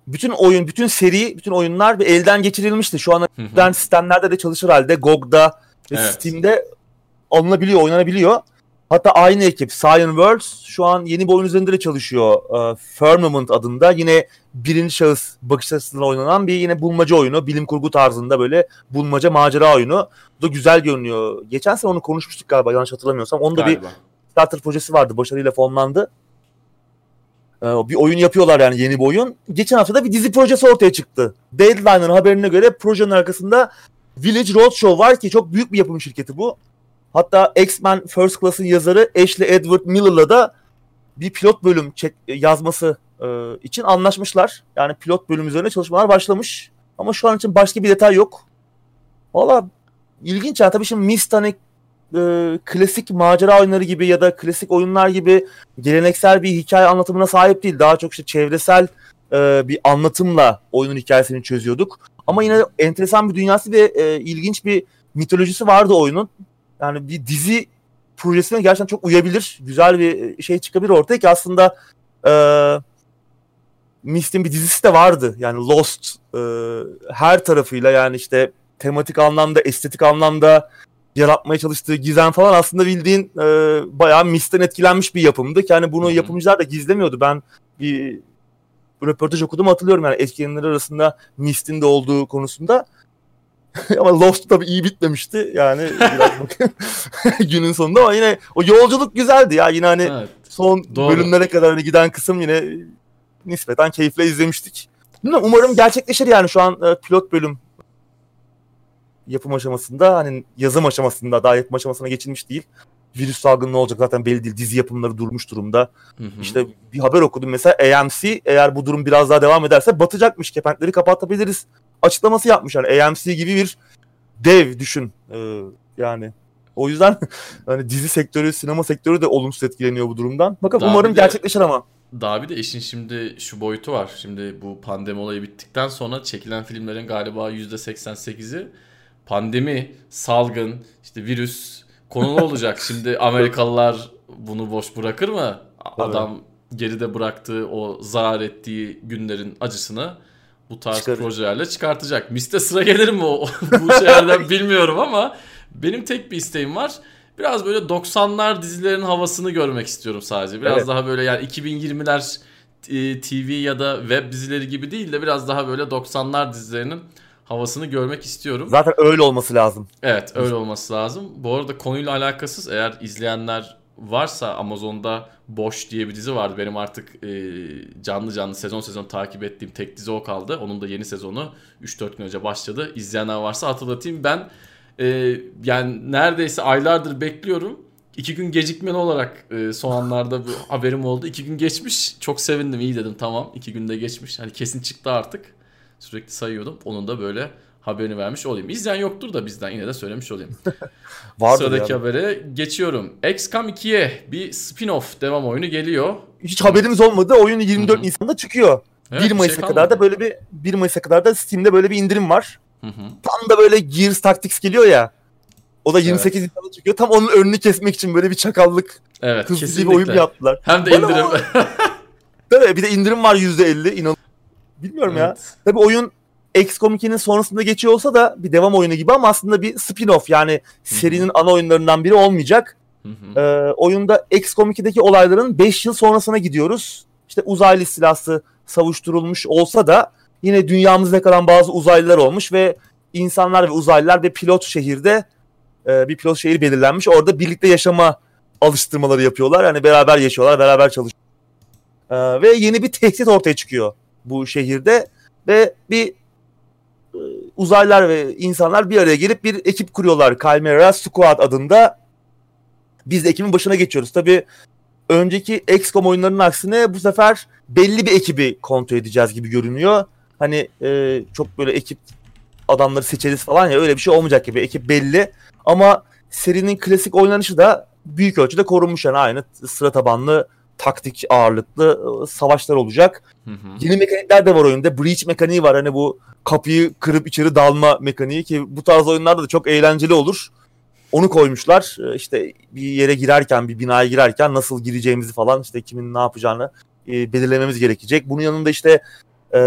bütün oyun, bütün seri, bütün oyunlar bir elden geçirilmişti. Şu an ben sistemlerde de çalışır halde. GOG'da ve evet. Steam'de alınabiliyor, oynanabiliyor. Hatta aynı ekip Cyan Worlds şu an yeni bir oyun üzerinde de çalışıyor. Uh, Firmament adında. Yine birinci şahıs bakış açısından oynanan bir yine bulmaca oyunu. Bilim kurgu tarzında böyle bulmaca macera oyunu. Bu da güzel görünüyor. Geçen sene onu konuşmuştuk galiba yanlış hatırlamıyorsam. Onda galiba. bir starter projesi vardı. Başarıyla fonlandı. Ee, bir oyun yapıyorlar yani yeni bir oyun. Geçen hafta da bir dizi projesi ortaya çıktı. Deadline'ın haberine göre projenin arkasında Village Roadshow var ki çok büyük bir yapım şirketi bu. Hatta X-Men First Class'ın yazarı Ashley Edward Miller'la da bir pilot bölüm çek, yazması e, için anlaşmışlar. Yani pilot bölüm üzerine çalışmalar başlamış. Ama şu an için başka bir detay yok. Valla ilginç ya. Tabii şimdi Myst hani e, klasik macera oyunları gibi ya da klasik oyunlar gibi geleneksel bir hikaye anlatımına sahip değil. Daha çok işte çevresel e, bir anlatımla oyunun hikayesini çözüyorduk. Ama yine enteresan bir dünyası ve e, ilginç bir mitolojisi vardı oyunun. Yani bir dizi projesine gerçekten çok uyabilir. Güzel bir şey çıkabilir ortaya ki aslında e, Mist'in bir dizisi de vardı. Yani Lost e, her tarafıyla yani işte tematik anlamda, estetik anlamda yaratmaya çalıştığı gizem falan aslında bildiğin e, bayağı Mist'ten etkilenmiş bir yapımdı. Yani bunu Hı-hı. yapımcılar da gizlemiyordu. Ben bir röportaj okudum hatırlıyorum yani etkilenenler arasında Mist'in de olduğu konusunda. [laughs] ama Lost tabii iyi bitmemişti yani [laughs] [laughs] günün sonunda ama yine o yolculuk güzeldi ya yine hani evet, son doğru. bölümlere kadar hani giden kısım yine nispeten keyifle izlemiştik. Bilmiyorum, umarım gerçekleşir yani şu an e, pilot bölüm yapım aşamasında hani yazım aşamasında daha yapım aşamasına geçilmiş değil. Virüs salgını ne olacak zaten belli değil. Dizi yapımları durmuş durumda. Hı hı. İşte bir haber okudum mesela AMC eğer bu durum biraz daha devam ederse batacakmış. Kepenkleri kapatabiliriz açıklaması yapmış. Yani AMC gibi bir dev düşün. Ee, yani o yüzden [laughs] hani dizi sektörü, sinema sektörü de olumsuz etkileniyor bu durumdan. Bakın daha umarım de, gerçekleşir ama. Daha bir de işin şimdi şu boyutu var. Şimdi bu pandemi olayı bittikten sonra çekilen filmlerin galiba %88'i pandemi, salgın, işte virüs konulu olacak. [laughs] şimdi Amerikalılar bunu boş bırakır mı? Adam geride bıraktığı o zarar ettiği günlerin acısını bu tarz Çıkarır. projelerle çıkartacak. Miste sıra gelir mi o [laughs] bu şeylerden [laughs] bilmiyorum ama benim tek bir isteğim var. Biraz böyle 90'lar dizilerin havasını görmek istiyorum sadece. Biraz evet. daha böyle yani 2020'ler e, TV ya da web dizileri gibi değil de biraz daha böyle 90'lar dizilerinin havasını görmek istiyorum. Zaten öyle olması lazım. Evet öyle olması lazım. Bu arada konuyla alakasız eğer izleyenler varsa Amazon'da Boş diye bir dizi vardı. Benim artık e, canlı canlı sezon sezon takip ettiğim tek dizi o kaldı. Onun da yeni sezonu 3-4 gün önce başladı. İzleyenler varsa hatırlatayım. Ben e, yani neredeyse aylardır bekliyorum. İki gün gecikmeli olarak e, son anlarda bu haberim oldu. İki gün geçmiş. Çok sevindim. iyi dedim tamam. İki günde geçmiş. Hani kesin çıktı artık. Sürekli sayıyordum. Onun da böyle haberini vermiş olayım. İzleyen yoktur da bizden yine de söylemiş olayım. [laughs] Vardır Sıradaki yani. habere geçiyorum. XCOM 2'ye bir spin-off devam oyunu geliyor. Hiç haberimiz olmadı. Oyun 24 Hı-hı. Nisan'da çıkıyor. Evet, 1 Mayıs'a şey kadar da böyle bir 1 Mayıs'a kadar da Steam'de böyle bir indirim var. Hı hı. Tam da böyle Gears Tactics geliyor ya. O da 28 evet. Nisan'da çıkıyor. Tam onun önünü kesmek için böyle bir çakallık evet, hızlı bir oyun yaptılar. Hem de indirim. [laughs] Tabii bir de indirim var %50. İnan Bilmiyorum evet. ya. Tabii oyun XCOM 2'nin sonrasında geçiyor olsa da bir devam oyunu gibi ama aslında bir spin-off yani serinin ana oyunlarından biri olmayacak. Ee, oyunda XCOM 2'deki olayların 5 yıl sonrasına gidiyoruz. İşte uzaylı silahsı savuşturulmuş olsa da yine dünyamızda kalan bazı uzaylılar olmuş ve insanlar ve uzaylılar bir pilot şehirde e, bir pilot şehir belirlenmiş. Orada birlikte yaşama alıştırmaları yapıyorlar. Yani beraber yaşıyorlar, beraber çalışıyorlar. Ee, ve yeni bir tehdit ortaya çıkıyor bu şehirde ve bir uzaylılar ve insanlar bir araya gelip bir ekip kuruyorlar. Chimera Squad adında. Biz de ekibin başına geçiyoruz. Tabi önceki XCOM oyunlarının aksine bu sefer belli bir ekibi kontrol edeceğiz gibi görünüyor. Hani e, çok böyle ekip adamları seçeriz falan ya öyle bir şey olmayacak gibi. Ekip belli ama serinin klasik oynanışı da büyük ölçüde korunmuş yani aynı sıra tabanlı taktik ağırlıklı e, savaşlar olacak. Hı hı. Yeni mekanikler de var oyunda. Breach mekaniği var. Hani bu kapıyı kırıp içeri dalma mekaniği ki bu tarz oyunlarda da çok eğlenceli olur. Onu koymuşlar. E, işte bir yere girerken, bir binaya girerken nasıl gireceğimizi falan işte kimin ne yapacağını e, belirlememiz gerekecek. Bunun yanında işte e,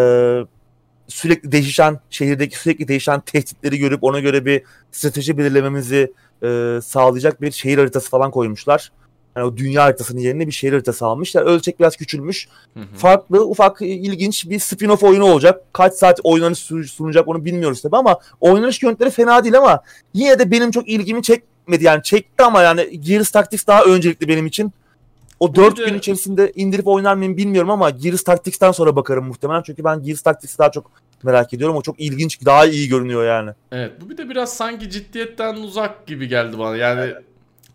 sürekli değişen şehirdeki sürekli değişen tehditleri görüp ona göre bir strateji belirlememizi e, sağlayacak bir şehir haritası falan koymuşlar. Yani o dünya haritasının yerine bir şehir haritası almışlar. Ölçek biraz küçülmüş. Hı hı. Farklı, ufak, ilginç bir spin-off oyunu olacak. Kaç saat oynanış sunacak onu bilmiyoruz tabii ama oynanış yönetleri fena değil ama yine de benim çok ilgimi çekmedi. Yani çekti ama yani Gears Tactics daha öncelikli benim için. O 4 gün içerisinde indirip oynar mıyım bilmiyorum ama Gears Tactics'ten sonra bakarım muhtemelen. Çünkü ben Gears Tactics'i daha çok merak ediyorum. O çok ilginç, daha iyi görünüyor yani. Evet bu bir de biraz sanki ciddiyetten uzak gibi geldi bana. Yani evet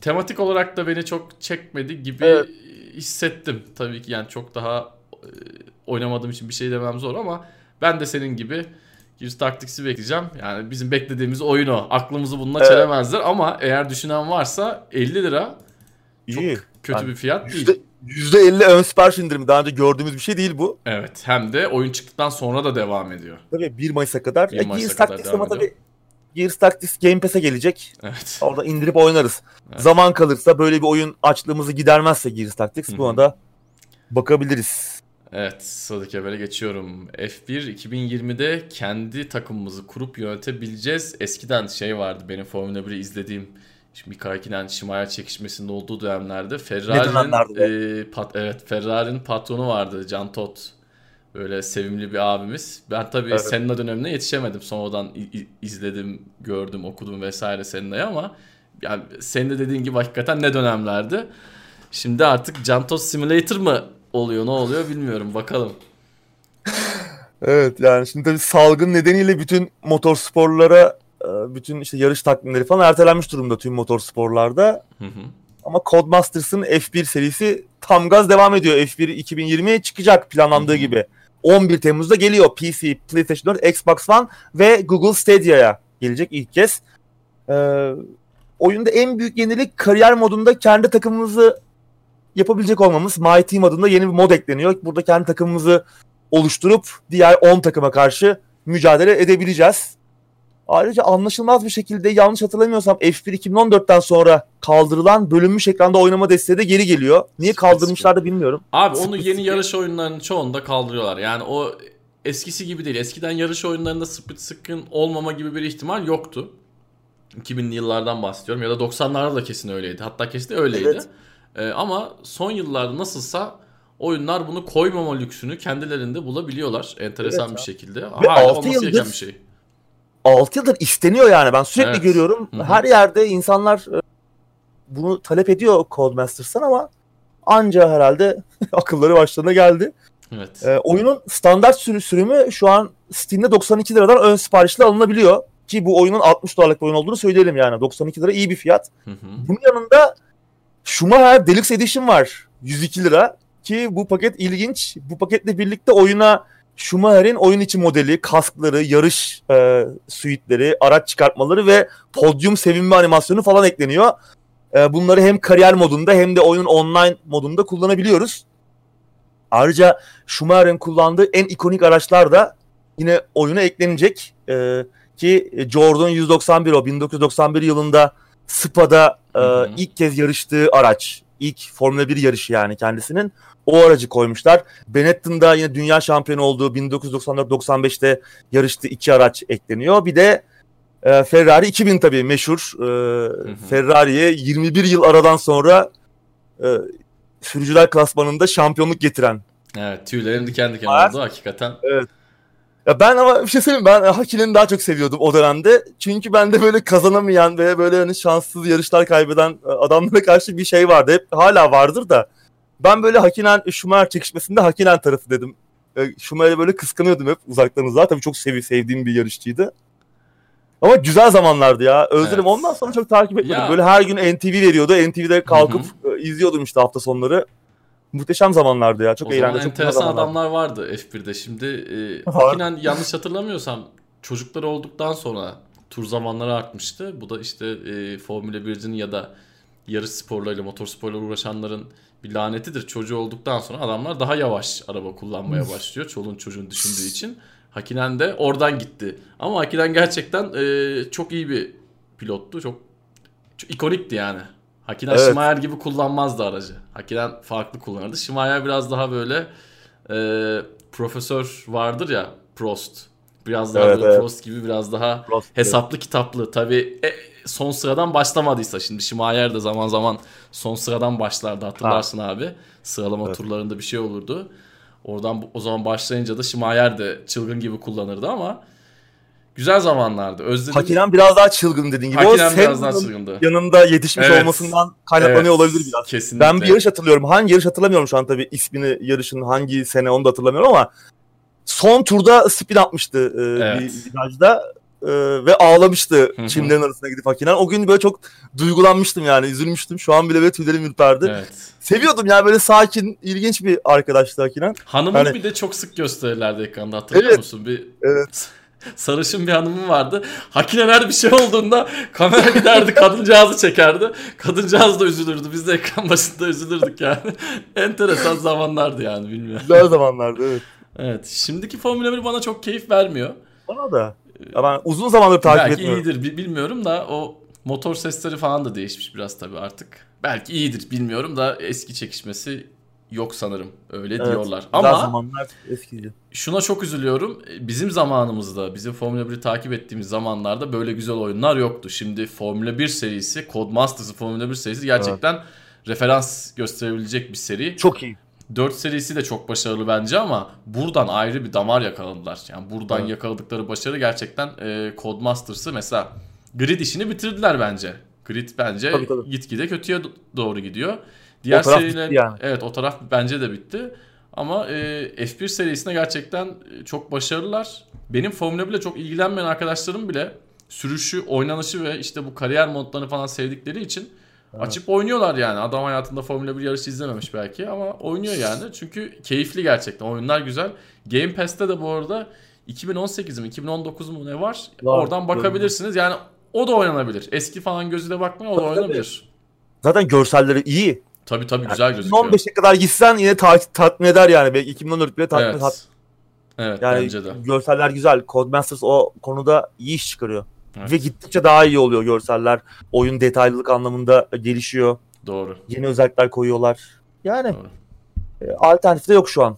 tematik olarak da beni çok çekmedi gibi evet. hissettim. Tabii ki yani çok daha e, oynamadığım için bir şey demem zor ama ben de senin gibi Gears Tactics'i bekleyeceğim. Yani bizim beklediğimiz oyun o. Aklımızı bununla evet. çelemezler ama eğer düşünen varsa 50 lira çok İyi. kötü yani bir fiyat yüzde, değil. %50 ön sipariş indirimi. Daha önce gördüğümüz bir şey değil bu. Evet. Hem de oyun çıktıktan sonra da devam ediyor. Tabii 1 Mayıs'a kadar. 1 Mayıs'a Gears kadar Tactics ama tabii Gears Tactics Game Pass'e gelecek. Evet. Orada indirip oynarız. Evet. Zaman kalırsa böyle bir oyun açlığımızı gidermezse Gears Tactics buna da bakabiliriz. Evet sıradaki habere geçiyorum. F1 2020'de kendi takımımızı kurup yönetebileceğiz. Eskiden şey vardı benim Formula 1'i izlediğim Şimdi Mika Hakkinen Şimaya çekişmesinde olduğu dönemlerde Ferrari'nin e, pat, evet Ferrari'nin patronu vardı Can Tot. Böyle sevimli bir abimiz. Ben tabii evet. Senna dönemine yetişemedim. Sonradan izledim, gördüm, okudum vesaire Senna'yı ama yani senin de dediğin gibi hakikaten ne dönemlerdi. Şimdi artık Cantos Simulator mı oluyor ne oluyor bilmiyorum bakalım. evet yani şimdi tabii salgın nedeniyle bütün motorsporlara e, bütün işte yarış takvimleri falan ertelenmiş durumda tüm motorsporlarda. Hı hı. Ama Codemasters'ın F1 serisi tam gaz devam ediyor. F1 2020'ye çıkacak planlandığı hı hı. gibi. 11 Temmuz'da geliyor PC, PlayStation 4, Xbox One ve Google Stadia'ya gelecek ilk kez. Ee, oyunda en büyük yenilik kariyer modunda kendi takımımızı yapabilecek olmamız. My Team adında yeni bir mod ekleniyor. Burada kendi takımımızı oluşturup diğer 10 takıma karşı mücadele edebileceğiz. Ayrıca anlaşılmaz bir şekilde yanlış hatırlamıyorsam F1 2014'ten sonra kaldırılan bölünmüş ekranda oynama desteği de geri geliyor. Niye kaldırmışlar da bilmiyorum. Abi onu yeni yarış oyunlarının çoğunda kaldırıyorlar. Yani o eskisi gibi değil. Eskiden yarış oyunlarında split screen olmama gibi bir ihtimal yoktu. 2000'li yıllardan bahsediyorum ya da 90'larda da kesin öyleydi. Hatta kesin öyleydi. Evet. Ee, ama son yıllarda nasılsa oyunlar bunu koymama lüksünü kendilerinde bulabiliyorlar enteresan evet, bir şekilde. Ve Hala olması yıldır, gereken bir şey. 6 yıldır isteniyor yani ben sürekli evet. görüyorum. Hı-hı. Her yerde insanlar e, bunu talep ediyor Codemasters'tan ama anca herhalde [laughs] akılları başlarına geldi. Evet. Ee, oyunun standart sürü sürümü şu an Steam'de 92 liradan ön siparişle alınabiliyor. Ki bu oyunun 60 dolarlık bir oyun olduğunu söyleyelim yani. 92 lira iyi bir fiyat. Hı hı. Bunun yanında Schumacher Deluxe Edition var. 102 lira. Ki bu paket ilginç. Bu paketle birlikte oyuna Schumacher'in oyun içi modeli, kaskları, yarış e, suitleri, araç çıkartmaları ve podyum sevinme animasyonu falan ekleniyor. E, bunları hem kariyer modunda hem de oyunun online modunda kullanabiliyoruz. Ayrıca Schumacher'in kullandığı en ikonik araçlar da yine oyuna eklenecek. E, ki Jordan 191 o 1991 yılında Spa'da e, ilk kez yarıştığı araç. İlk Formula 1 yarışı yani kendisinin. O aracı koymuşlar. Benetton da yine dünya şampiyonu olduğu 1994-95'te yarıştığı iki araç ekleniyor. Bir de e, Ferrari 2000 tabii meşhur. E, Ferrari'ye 21 yıl aradan sonra e, sürücüler klasmanında şampiyonluk getiren. Evet tüylerim diken diken oldu hakikaten. Evet. Ya ben ama bir şey söyleyeyim ben Haki'nin daha çok seviyordum o dönemde. Çünkü bende böyle kazanamayan ve böyle hani şanssız yarışlar kaybeden e, adamlara karşı bir şey vardı. Hep hala vardır da. Ben böyle Hakinen Schumacher çekişmesinde Hakinen tarafı dedim. E, Schumacher'i böyle kıskanıyordum hep uzaktan uzağa. Tabii çok sevi sevdiğim bir yarışçıydı. Ama güzel zamanlardı ya. Özledim. Evet. Ondan sonra çok takip etmedim. Ya. Böyle her gün NTV veriyordu. NTV'de kalkıp Hı-hı. E, izliyordum işte hafta sonları. Muhteşem zamanlardı ya. Çok o eğlenceli. Çok enteresan adamlar vardı F1'de. Şimdi e, Hakinen yanlış hatırlamıyorsam çocukları olduktan sonra tur zamanları artmıştı. Bu da işte e, Formula 1'in ya da yarış sporlarıyla, motor sporlarıyla uğraşanların bir lanetidir. Çocuğu olduktan sonra adamlar daha yavaş araba kullanmaya başlıyor. Çoluğun çocuğun düşündüğü için. Hakinen de oradan gitti. Ama Hakinen gerçekten e, çok iyi bir pilottu. Çok, çok ikonikti yani. Hakinen evet. Schumacher gibi kullanmazdı aracı. Hakinen farklı kullanırdı. Schumacher biraz daha böyle e, profesör vardır ya Prost. Biraz daha evet, böyle evet. Prost gibi biraz daha Prost hesaplı gibi. kitaplı. Tabii e, son sıradan başlamadıysa şimdi Şimayer de zaman zaman son sıradan başlardı hatırlarsın ha. abi. Sıralama evet. turlarında bir şey olurdu. Oradan o zaman başlayınca da Şimayer de çılgın gibi kullanırdı ama güzel zamanlardı. Özledim. Hakinen biraz daha çılgın dediğin gibi. Hakinen o biraz daha çılgındı. Yanında yetişmiş evet. olmasından kaynaklanıyor evet. olabilir biraz. Kesinlikle. Ben bir yarış hatırlıyorum. Hangi yarış hatırlamıyorum şu an tabii ismini yarışın hangi sene onu da hatırlamıyorum ama son turda spin atmıştı e, evet. bir virajda e, ve ağlamıştı Hı-hı. çimlerin arasına gidip Hakinen. O gün böyle çok duygulanmıştım yani üzülmüştüm. Şu an bile böyle tüylerim ürperdi. Evet. Seviyordum yani böyle sakin, ilginç bir arkadaştı Hakinen. Hanımını yani... bir de çok sık gösterirlerdi ekranda hatırlıyor evet. musun? Bir... Evet. [laughs] sarışın bir hanımım vardı. Hakikaten her bir şey olduğunda kamera giderdi [laughs] kadıncağızı çekerdi. Kadıncağız da üzülürdü. Biz de ekran başında üzülürdük yani. [laughs] Enteresan zamanlardı yani bilmiyorum. Güzel zamanlardı evet. Evet şimdiki Formula 1 bana çok keyif vermiyor. Bana da. Ya ben uzun zamandır takip Belki etmiyorum. iyidir bi- bilmiyorum da o motor sesleri falan da değişmiş biraz tabii artık. Belki iyidir bilmiyorum da eski çekişmesi yok sanırım. Öyle Evet, diyorlar. Ama zamanlar eskiydi. şuna çok üzülüyorum. Bizim zamanımızda, bizim Formula 1'i takip ettiğimiz zamanlarda böyle güzel oyunlar yoktu. Şimdi Formula 1 serisi, Codemasters Formula 1 serisi gerçekten referans gösterebilecek bir seri. Çok iyi. 4 serisi de çok başarılı bence ama buradan ayrı bir damar yakaladılar. Yani buradan Evet. yakaladıkları başarı gerçekten e, Codemasters'ı mesela Grid işini bitirdiler bence. Grid bence Tabii, tabii. gitgide kötüye do- doğru gidiyor. Diğer seriler yani. evet o taraf bence de bitti. Ama e, F1 serisinde gerçekten e, çok başarılılar. Benim Formula 1 ile çok ilgilenmeyen arkadaşlarım bile sürüşü, oynanışı ve işte bu kariyer modlarını falan sevdikleri için Evet. açıp oynuyorlar yani. Adam hayatında Formula 1 yarışı izlememiş belki ama oynuyor yani. Çünkü keyifli gerçekten. Oyunlar güzel. Game Pass'te de bu arada 2018 mi 2019 mu ne var? Var. Oradan bakabilirsiniz. Yani o da oynanabilir. Eski falan gözüyle bakmayın o da oynanabilir. Zaten görselleri iyi. Tabii tabii güzel gözüküyor. 2015'e kadar gitsen yine ta- tatmin eder yani. Belki 2014 bile tatmin Evet. tat- Evet Yani bence de. görseller güzel. Codemasters o konuda iyi iş çıkarıyor. Evet. Ve gittikçe daha iyi oluyor görseller. Oyun detaylılık anlamında gelişiyor. Doğru. Yeni özellikler koyuyorlar. Yani Doğru. e, alternatif de yok şu an.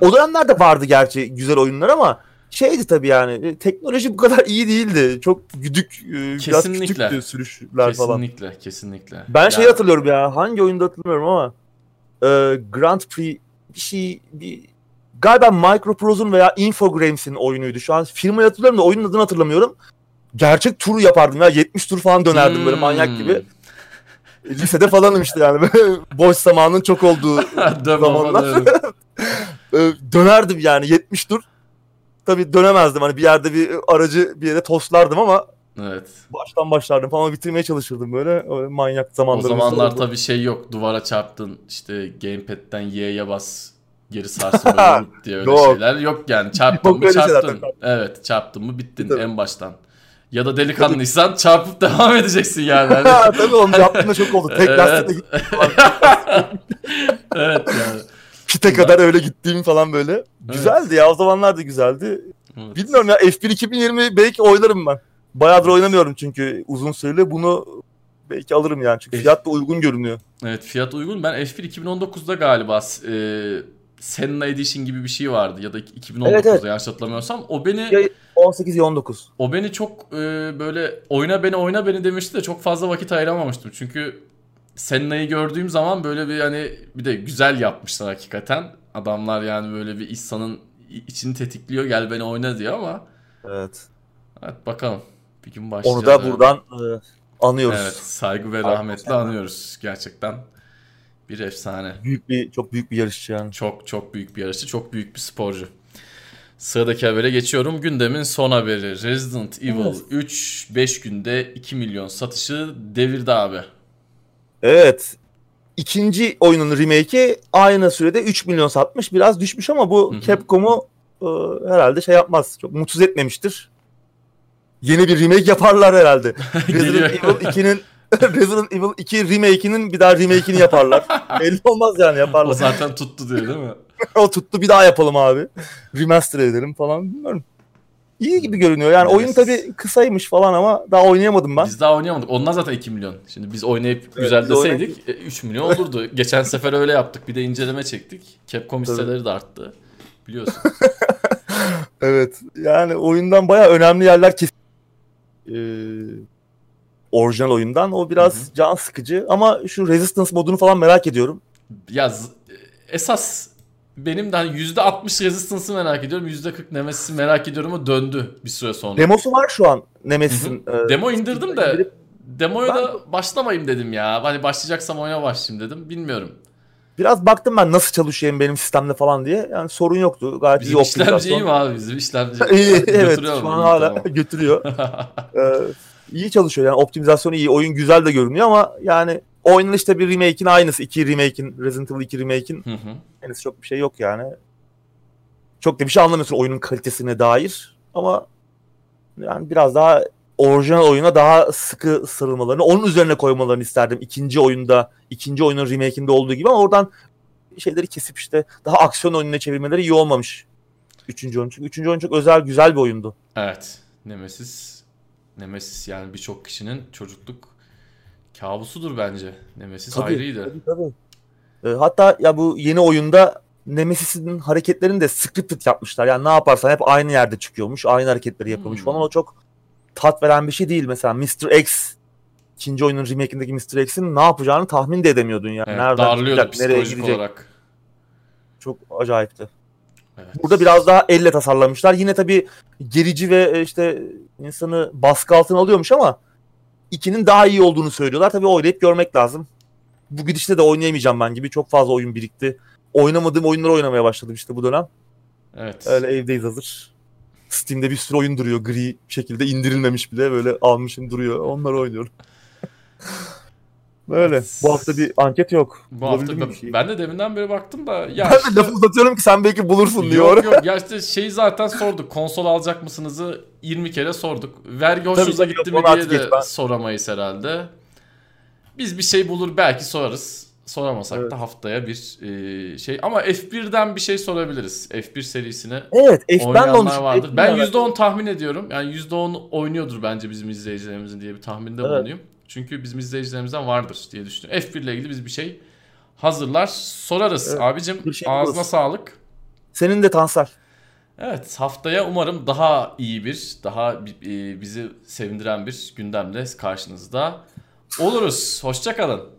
O dönemlerde vardı gerçi güzel oyunlar ama şeydi tabii yani e, teknoloji bu kadar iyi değildi. Çok güdük, e, biraz Kesinlikle. küçüktü sürüşler falan. Kesinlikle, kesinlikle. Ben şeyi Yani- hatırlıyorum ya. Hangi oyunda hatırlamıyorum ama e, Grand Prix bir şey bir galiba Microprose'un veya Infogrames'in oyunuydu. Şu an firmayı hatırlıyorum da oyunun adını hatırlamıyorum. Gerçek turu yapardım ya. 70 tur falan dönerdim böyle Hmm. manyak gibi. Lisede falanım işte yani. Böyle Boş zamanın çok olduğu [laughs] zamanlar. [laughs] e, dönerdim yani 70 tur. Tabii dönemezdim. Hani bir yerde bir aracı bir yere toslardım ama Evet. baştan başlardım falan bitirmeye çalışırdım böyle. Öyle manyak O zamanlarımız zamanlar oldu. tabii şey yok. Duvara çarptın işte gamepad'den Y'ye bas geri sarsın [laughs] böyle diye öyle Yok. şeyler yok yani. Çarptın mı şeyler çarptın. tabii. Evet çarptın mı bittin Tabii. en baştan. Ya da delikanlıysan çarpıp [laughs] devam edeceksin yani. Hani- Ha, tabii onu yaptığımda çok oldu. Tek Evet. falan. [laughs] evet yani. Pite kadar öyle gittiğim falan böyle. Güzeldi ya o zamanlar da güzeldi. Evet. Bilmiyorum ya F1 2020 belki oynarım ben. Bayağıdır oynamıyorum çünkü uzun süreli bunu belki alırım yani çünkü F- fiyat da uygun görünüyor. Evet fiyat uygun. Ben F1 2019'da galiba e, Senna Edition gibi bir şey vardı ya da 2019'da Evet, evet. yanlış hatırlamıyorsam. O beni Ya 18 ya 19. o beni çok e, böyle oyna beni oyna beni demişti de çok fazla vakit ayıramamıştım. Çünkü Senna'yı gördüğüm zaman böyle bir hani bir de güzel yapmışlar hakikaten. Adamlar yani böyle bir insanın içini tetikliyor gel beni oyna diyor ama Evet. evet bakalım. Bir gün başlayacağız. Onu da buradan e, anıyoruz. Evet saygı ve rahmetle anıyoruz gerçekten. Bir efsane. Büyük bir çok büyük bir yarışçı yani. Çok çok büyük bir yarışçı, çok büyük bir sporcu. Sıradaki habere geçiyorum. Gündemin son haberi. Resident Evil Evet. 3 5 günde 2 milyon satışı devirdi abi. Evet. İkinci oyunun remake'i aynı sürede 3 milyon satmış. Biraz düşmüş ama bu. Capcom'u e, herhalde şey yapmaz. Çok mutsuz etmemiştir. Yeni bir remake yaparlar herhalde. [laughs] Resident Evil 2'nin [laughs] Resident Evil 2 remake'inin bir daha remake'ini yaparlar. [laughs] Belli olmaz yani o yaparlar. zaten tuttu diyor değil mi? [laughs] o tuttu bir daha yapalım abi. Remaster edelim falan bilmiyorum. İyi gibi görünüyor. Yani Evet. oyun tabii kısaymış falan ama daha oynayamadım ben. Biz daha oynayamadık. Onlar zaten 2 milyon. Şimdi biz oynayıp güzel biz deseydik e, 3 milyon olurdu. Geçen sefer öyle yaptık. Bir de inceleme çektik. Capcom hisseleri de arttı. Biliyorsun. Evet. Yani oyundan bayağı önemli yerler kes Ee, orijinal oyundan. O biraz Hı can sıkıcı ama şu Resistance modunu falan merak ediyorum. ya esas benim de hani %60 Resistance'ı merak ediyorum. %40 Nemesis'i merak ediyorum ama döndü bir süre sonra. Demosu var şu an Nemesis'in. Ee, Demo indirdim de indirip- demoya Ben- da başlamayayım dedim ya. Hani başlayacaksam oyuna başlayayım dedim. Bilmiyorum. Biraz baktım ben nasıl çalışıyor benim sistemde falan diye. Yani sorun yoktu. Gayet Bizim iyi işlemci iyi mi optimizasyon. abi? Bizim işlemci. [laughs] İyi, evet şu an hala tamam. [laughs] götürüyor. [laughs] Ee, iyi çalışıyor yani optimizasyonu iyi. Oyun güzel de görünüyor ama yani oyunun işte bir remake'in aynısı. iki remake'in Resident Evil 2 remake'in henüz çok bir şey yok yani. Çok da bir şey anlamıyorsun oyunun kalitesine dair. Ama yani biraz daha orijinal oyuna daha sıkı sarılmalarını, onun üzerine koymalarını isterdim. ikinci oyunda, ikinci oyunun remake'inde olduğu gibi ama oradan şeyleri kesip işte daha aksiyon oyununa çevirmeleri iyi olmamış. Üçüncü oyun. Çünkü üçüncü oyun çok özel, güzel bir oyundu. Evet. Nemesis. Nemesis yani birçok kişinin çocukluk kabusudur bence. Nemesis Tabii, ayrıydı. Tabii, tabii. Ee, hatta ya bu yeni oyunda Nemesis'in hareketlerini de scripted yapmışlar. Yani ne yaparsan hep aynı yerde çıkıyormuş, aynı hareketleri yapıyormuş Hmm. falan. O çok tat veren bir şey değil. Mesela Mr. X ikinci oyunun remake'indeki Mr. X'in ne yapacağını tahmin de edemiyordun yani. Evet, Nereden çıkacak, nereye gidecek. olarak. Çok acayipti. Evet. Burada biraz daha elle tasarlamışlar. Yine tabii gerici ve e, işte insanı baskı altına alıyormuş ama ikinin daha iyi olduğunu söylüyorlar. Tabii oynayıp görmek lazım. Bu gidişte de oynayamayacağım ben gibi. Çok fazla oyun birikti. Oynamadığım oyunları oynamaya başladım işte bu dönem. Evet. Öyle evdeyiz hazır. Steam'de bir sürü oyun duruyor gri şekilde indirilmemiş bile böyle almışım duruyor. Onları oynuyorum. [laughs] Böyle. Bu hafta bir anket yok. Bu hafta ben, bir şey? ben de deminden beri baktım da ya Ben işte- de lafı uzatıyorum ki sen belki bulursun diyor. Yok yok ya işte şeyi zaten sorduk. Konsol alacak mısınızı 20 kere sorduk. Vergi hoşunuza gitti yok, mi diye de ben. soramayız herhalde. Biz bir şey bulur belki sorarız. Soramasak Evet. da haftaya bir e, şey ama F1'den bir şey sorabiliriz. F1 serisine Evet, F ben de onu oynayanlar vardır. F1 Ben merak %10 tahmin ediyorum. Yani %10 oynuyordur bence bizim izleyicilerimizin diye bir tahminde Evet. bulunuyorum. Çünkü bizim izleyicilerimizden vardır diye düşünüyorum. F1 ile ilgili biz bir şey hazırlar sorarız. Evet, Abicim şey ağzına buluruz. sağlık. Senin de Tansel. Evet haftaya umarım daha iyi bir, daha e, bizi sevindiren bir gündemle karşınızda oluruz. Hoşçakalın.